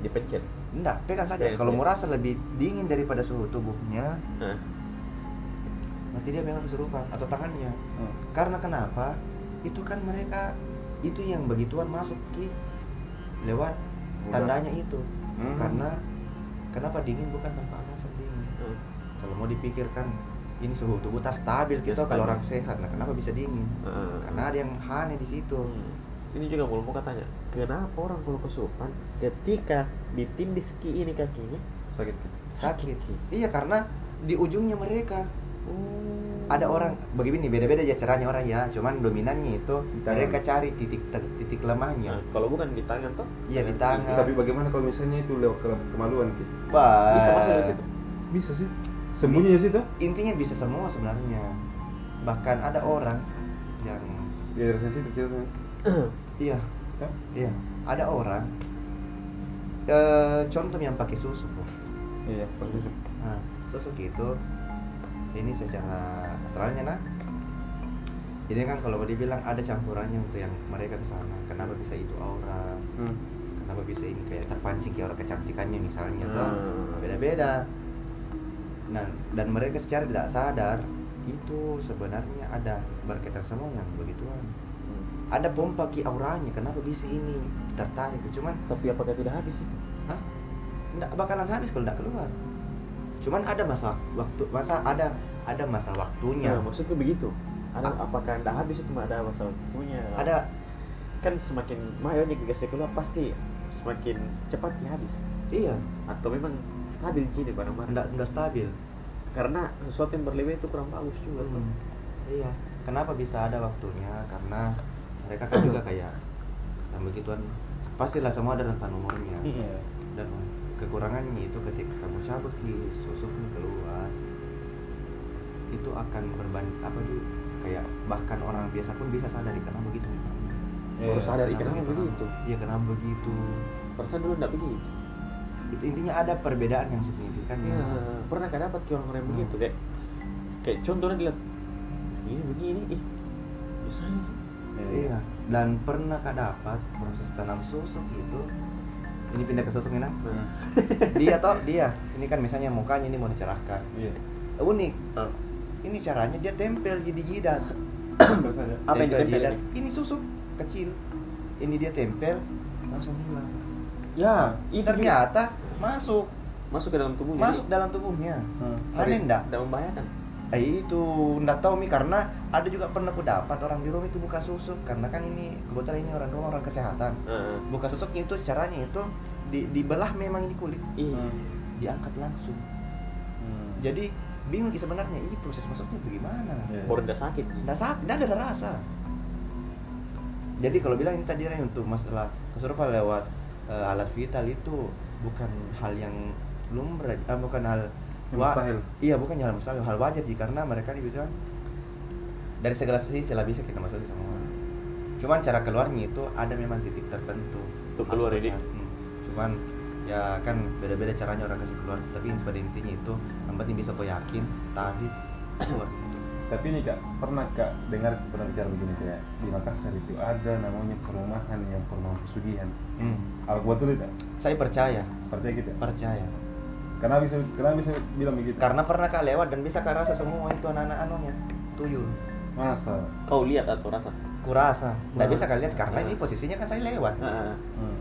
[SPEAKER 2] Dipencet?
[SPEAKER 3] Enggak pegang saja. Kalau merasa lebih dingin daripada suhu tubuhnya.
[SPEAKER 2] Nah,
[SPEAKER 3] nanti dia memang kesurupan atau tangannya.
[SPEAKER 1] Hmm.
[SPEAKER 3] karena kenapa? Itu kan mereka itu yang begituan masuk ki lewat
[SPEAKER 1] Udah.
[SPEAKER 3] tandanya itu
[SPEAKER 1] Hmm.
[SPEAKER 3] karena kenapa dingin bukan tanpa alasan dingin
[SPEAKER 2] nah.
[SPEAKER 3] kalau mau dipikirkan ini suhu tubuh tak stabil
[SPEAKER 2] Ya,
[SPEAKER 3] kita kalau orang sehat nah kenapa bisa dingin
[SPEAKER 2] Nah.
[SPEAKER 3] karena ada yang aneh di situ
[SPEAKER 2] Hmm. ini juga mau mau katanya kenapa orang kalau kesurupan ketika ditindis ki ini kakinya
[SPEAKER 1] sakit
[SPEAKER 3] sakit iya karena di ujungnya mereka
[SPEAKER 2] oh.
[SPEAKER 3] ada orang begini beda-beda ya caranya orang ya. Cuman dominannya itu mereka cari titik titik lemahnya.
[SPEAKER 2] Nah, kalau bukan di tangan toh?
[SPEAKER 3] Iya, di
[SPEAKER 2] Dengan
[SPEAKER 3] tangan.
[SPEAKER 1] tapi bagaimana kalau misalnya itu lewat ke- kemaluan gitu?
[SPEAKER 2] Bisa masuk dari situ?
[SPEAKER 1] Bisa sih. Sembunyi di situ?
[SPEAKER 3] Intinya bisa semua sebenarnya. Bahkan ada orang yang
[SPEAKER 1] dia dari ceritanya
[SPEAKER 3] iya. Iya. Ada orang eh contoh yang pakai susu
[SPEAKER 1] iya pas susuk
[SPEAKER 3] nah susu itu ini secara astralnya nah. Jadi kan kalau dibilang ada campurannya untuk yang mereka ke sana. Kenapa bisa itu aura?
[SPEAKER 1] Hmm.
[SPEAKER 3] kenapa bisa ini kayak terpancing kayak orang kecantikannya misalnya
[SPEAKER 2] Hmm.
[SPEAKER 3] beda-beda. Nah dan mereka secara tidak sadar itu sebenarnya ada berkaitan semua yang begituan. Ada pompa ki auranya kenapa bisa ini tertarik? Cuman
[SPEAKER 2] tapi apakah tidak habis itu?
[SPEAKER 3] Hah? Nggak bakalan habis kalau nggak keluar cuman ada masa waktu masa ada ada masa waktunya.
[SPEAKER 2] Nah, maksudku begitu. Ada
[SPEAKER 3] Ah.
[SPEAKER 2] apakah tidak habis itu ada masalah punya
[SPEAKER 3] ada.
[SPEAKER 2] Kan semakin mayonya gasnya keluar pasti semakin cepat dia habis.
[SPEAKER 3] Iya.
[SPEAKER 2] Atau memang stabil sini barang-barang
[SPEAKER 3] nggak nggak stabil.
[SPEAKER 2] Karena sesuatu yang berlebih itu kurang bagus juga tuh.
[SPEAKER 3] Hmm. iya. Kenapa bisa ada waktunya? Karena mereka kan juga kayak yang begituan pastilah semua ada rentan umurnya.
[SPEAKER 2] Iya.
[SPEAKER 3] dan kekurangannya itu ketika kamu cabut di susuknya keluar itu akan berbanding apa tuh kayak bahkan orang biasa pun bisa sadar karena begitu?
[SPEAKER 2] Baru
[SPEAKER 1] Iya.
[SPEAKER 2] sadar
[SPEAKER 3] Kenapa
[SPEAKER 2] begitu?
[SPEAKER 3] iya kenapa begitu?
[SPEAKER 2] Perasaan dulu tidak begitu.
[SPEAKER 3] Itu intinya ada perbedaan yang signifikan
[SPEAKER 2] ya,
[SPEAKER 3] ya.
[SPEAKER 2] pernah kan dapat orang yang
[SPEAKER 3] Hmm.
[SPEAKER 2] begitu? Kayak kayak contohnya dilihat ini begini ih bisa sih?
[SPEAKER 3] Iya dan pernah kak dapat proses tanam susuk itu ini pindah ke susuk ini nah.
[SPEAKER 1] Hmm.
[SPEAKER 3] dia toh dia ini kan misalnya mukanya ini mau dicerahkan
[SPEAKER 1] iya
[SPEAKER 3] unik
[SPEAKER 2] Ah.
[SPEAKER 3] ini caranya dia tempel jadi jidat.
[SPEAKER 2] Apa yang
[SPEAKER 3] Tempel
[SPEAKER 2] ditempel
[SPEAKER 3] jidat.
[SPEAKER 2] ini?
[SPEAKER 3] ini susuk kecil ini dia tempel langsung hilang
[SPEAKER 2] ya itu
[SPEAKER 3] ternyata masuk
[SPEAKER 2] masuk ke dalam tubuhnya
[SPEAKER 3] masuk dalam tubuhnya
[SPEAKER 1] Hmm.
[SPEAKER 3] aneh enggak
[SPEAKER 2] tidak membahayakan
[SPEAKER 3] Eh itu enggak tahu mi karena ada juga pernah aku dapat orang di rumah itu buka susuk. Karena kan ini kebetulan ini orang rumah orang kesehatan.
[SPEAKER 2] Heeh.
[SPEAKER 3] buka susuknya itu caranya itu di, dibelah memang ini kulit.
[SPEAKER 1] Hmm.
[SPEAKER 3] diangkat langsung.
[SPEAKER 1] Hmm.
[SPEAKER 3] jadi bingung sih sebenarnya ini proses masuknya bagaimana?
[SPEAKER 1] Iya.
[SPEAKER 2] baru udah sakit
[SPEAKER 3] nggak sakit nggak ada rasa. Jadi kalau bilang ini tadi untuk masalah kesurupan lewat eh, alat vital itu bukan hal yang lumrah eh, bukan hal
[SPEAKER 1] Yang
[SPEAKER 3] wa-
[SPEAKER 1] mustahil.
[SPEAKER 3] iya bukan hal mustahil hal wajar sih karena mereka dibilang dari segala sisi lah bisa kita masuki semua cuman cara keluarnya itu ada memang titik tertentu
[SPEAKER 2] Untuk keluar ini?
[SPEAKER 3] Hmm. cuman ya kan beda-beda caranya orang kasih keluar tapi pada intinya itu yang penting bisa kau yakin tadi keluar.
[SPEAKER 1] Tapi ini kak, pernah kak dengar pernah bicara begini kayak di Makassar itu ada namanya perumahan yang perumahan pesugihan.
[SPEAKER 3] Hmm.
[SPEAKER 1] Apa betul itu?
[SPEAKER 3] saya percaya
[SPEAKER 1] Percaya gitu?
[SPEAKER 3] percaya
[SPEAKER 1] Kenapa bisa kenapa bisa bilang begitu?
[SPEAKER 3] karena pernah kak lewat dan bisa kak rasa semua itu anak-anak anunya tuyul
[SPEAKER 1] masa
[SPEAKER 2] kau lihat atau rasa
[SPEAKER 3] kurasa
[SPEAKER 2] Kurasa.
[SPEAKER 3] bisa kalian lihat karena ini posisinya kan saya lewat
[SPEAKER 2] Heeh.
[SPEAKER 1] hmm.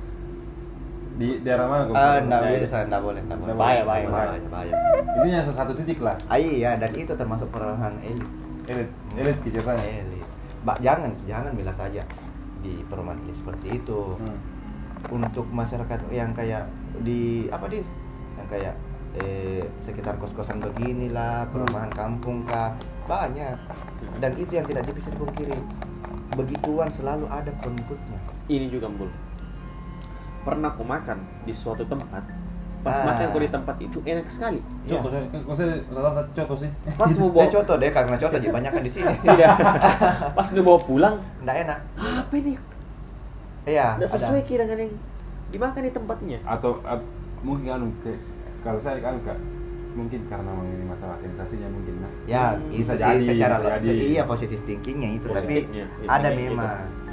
[SPEAKER 1] di daerah mana kok?
[SPEAKER 3] ah nggak
[SPEAKER 2] Nah,
[SPEAKER 3] bisa nggak boleh nggak boleh
[SPEAKER 2] Bahaya, bahaya,
[SPEAKER 3] bahaya bahaya
[SPEAKER 1] Ini yang satu titik lah.
[SPEAKER 3] ah, iya dan itu termasuk perumahan elit
[SPEAKER 1] Elit, elit ceritanya.
[SPEAKER 3] elit Mbak, jangan jangan bilas saja di perumahan elit seperti itu
[SPEAKER 1] Hmm.
[SPEAKER 3] untuk masyarakat yang kayak di apa di yang kayak eh, sekitar kos-kosan beginilah perumahan kampung kah? Banyak. Dan itu yang tidak bisa dipungkiri. Begituan selalu ada pengikutnya.
[SPEAKER 2] Ini juga mbul. Pernah aku makan di suatu tempat pas
[SPEAKER 3] Ah.
[SPEAKER 2] makan aku di tempat itu enak sekali.
[SPEAKER 1] Contoh. Saya, rata-rata contoh sih.
[SPEAKER 2] pas mau
[SPEAKER 3] Dia
[SPEAKER 2] bawa
[SPEAKER 3] contoh deh karena contoh jadi banyak kan di sini.
[SPEAKER 2] Tidak pas dia bawa pulang
[SPEAKER 3] nggak enak.
[SPEAKER 2] Apa ini?
[SPEAKER 3] Iya
[SPEAKER 2] tidak
[SPEAKER 3] ada.
[SPEAKER 2] sesuai ki dengan yang dimakan di tempatnya.
[SPEAKER 1] Atau at- mungkin anu kayak kalau saya kan kak mungkin karena memang ini masalah sensasinya mungkin nah.
[SPEAKER 3] ya
[SPEAKER 2] Hmm,
[SPEAKER 3] itu
[SPEAKER 1] bisa
[SPEAKER 3] sih
[SPEAKER 1] jadi,
[SPEAKER 3] secara
[SPEAKER 1] bisa jadi.
[SPEAKER 3] iya positif thinkingnya itu tapi
[SPEAKER 2] Positifnya,
[SPEAKER 3] ada
[SPEAKER 2] itu.
[SPEAKER 3] memang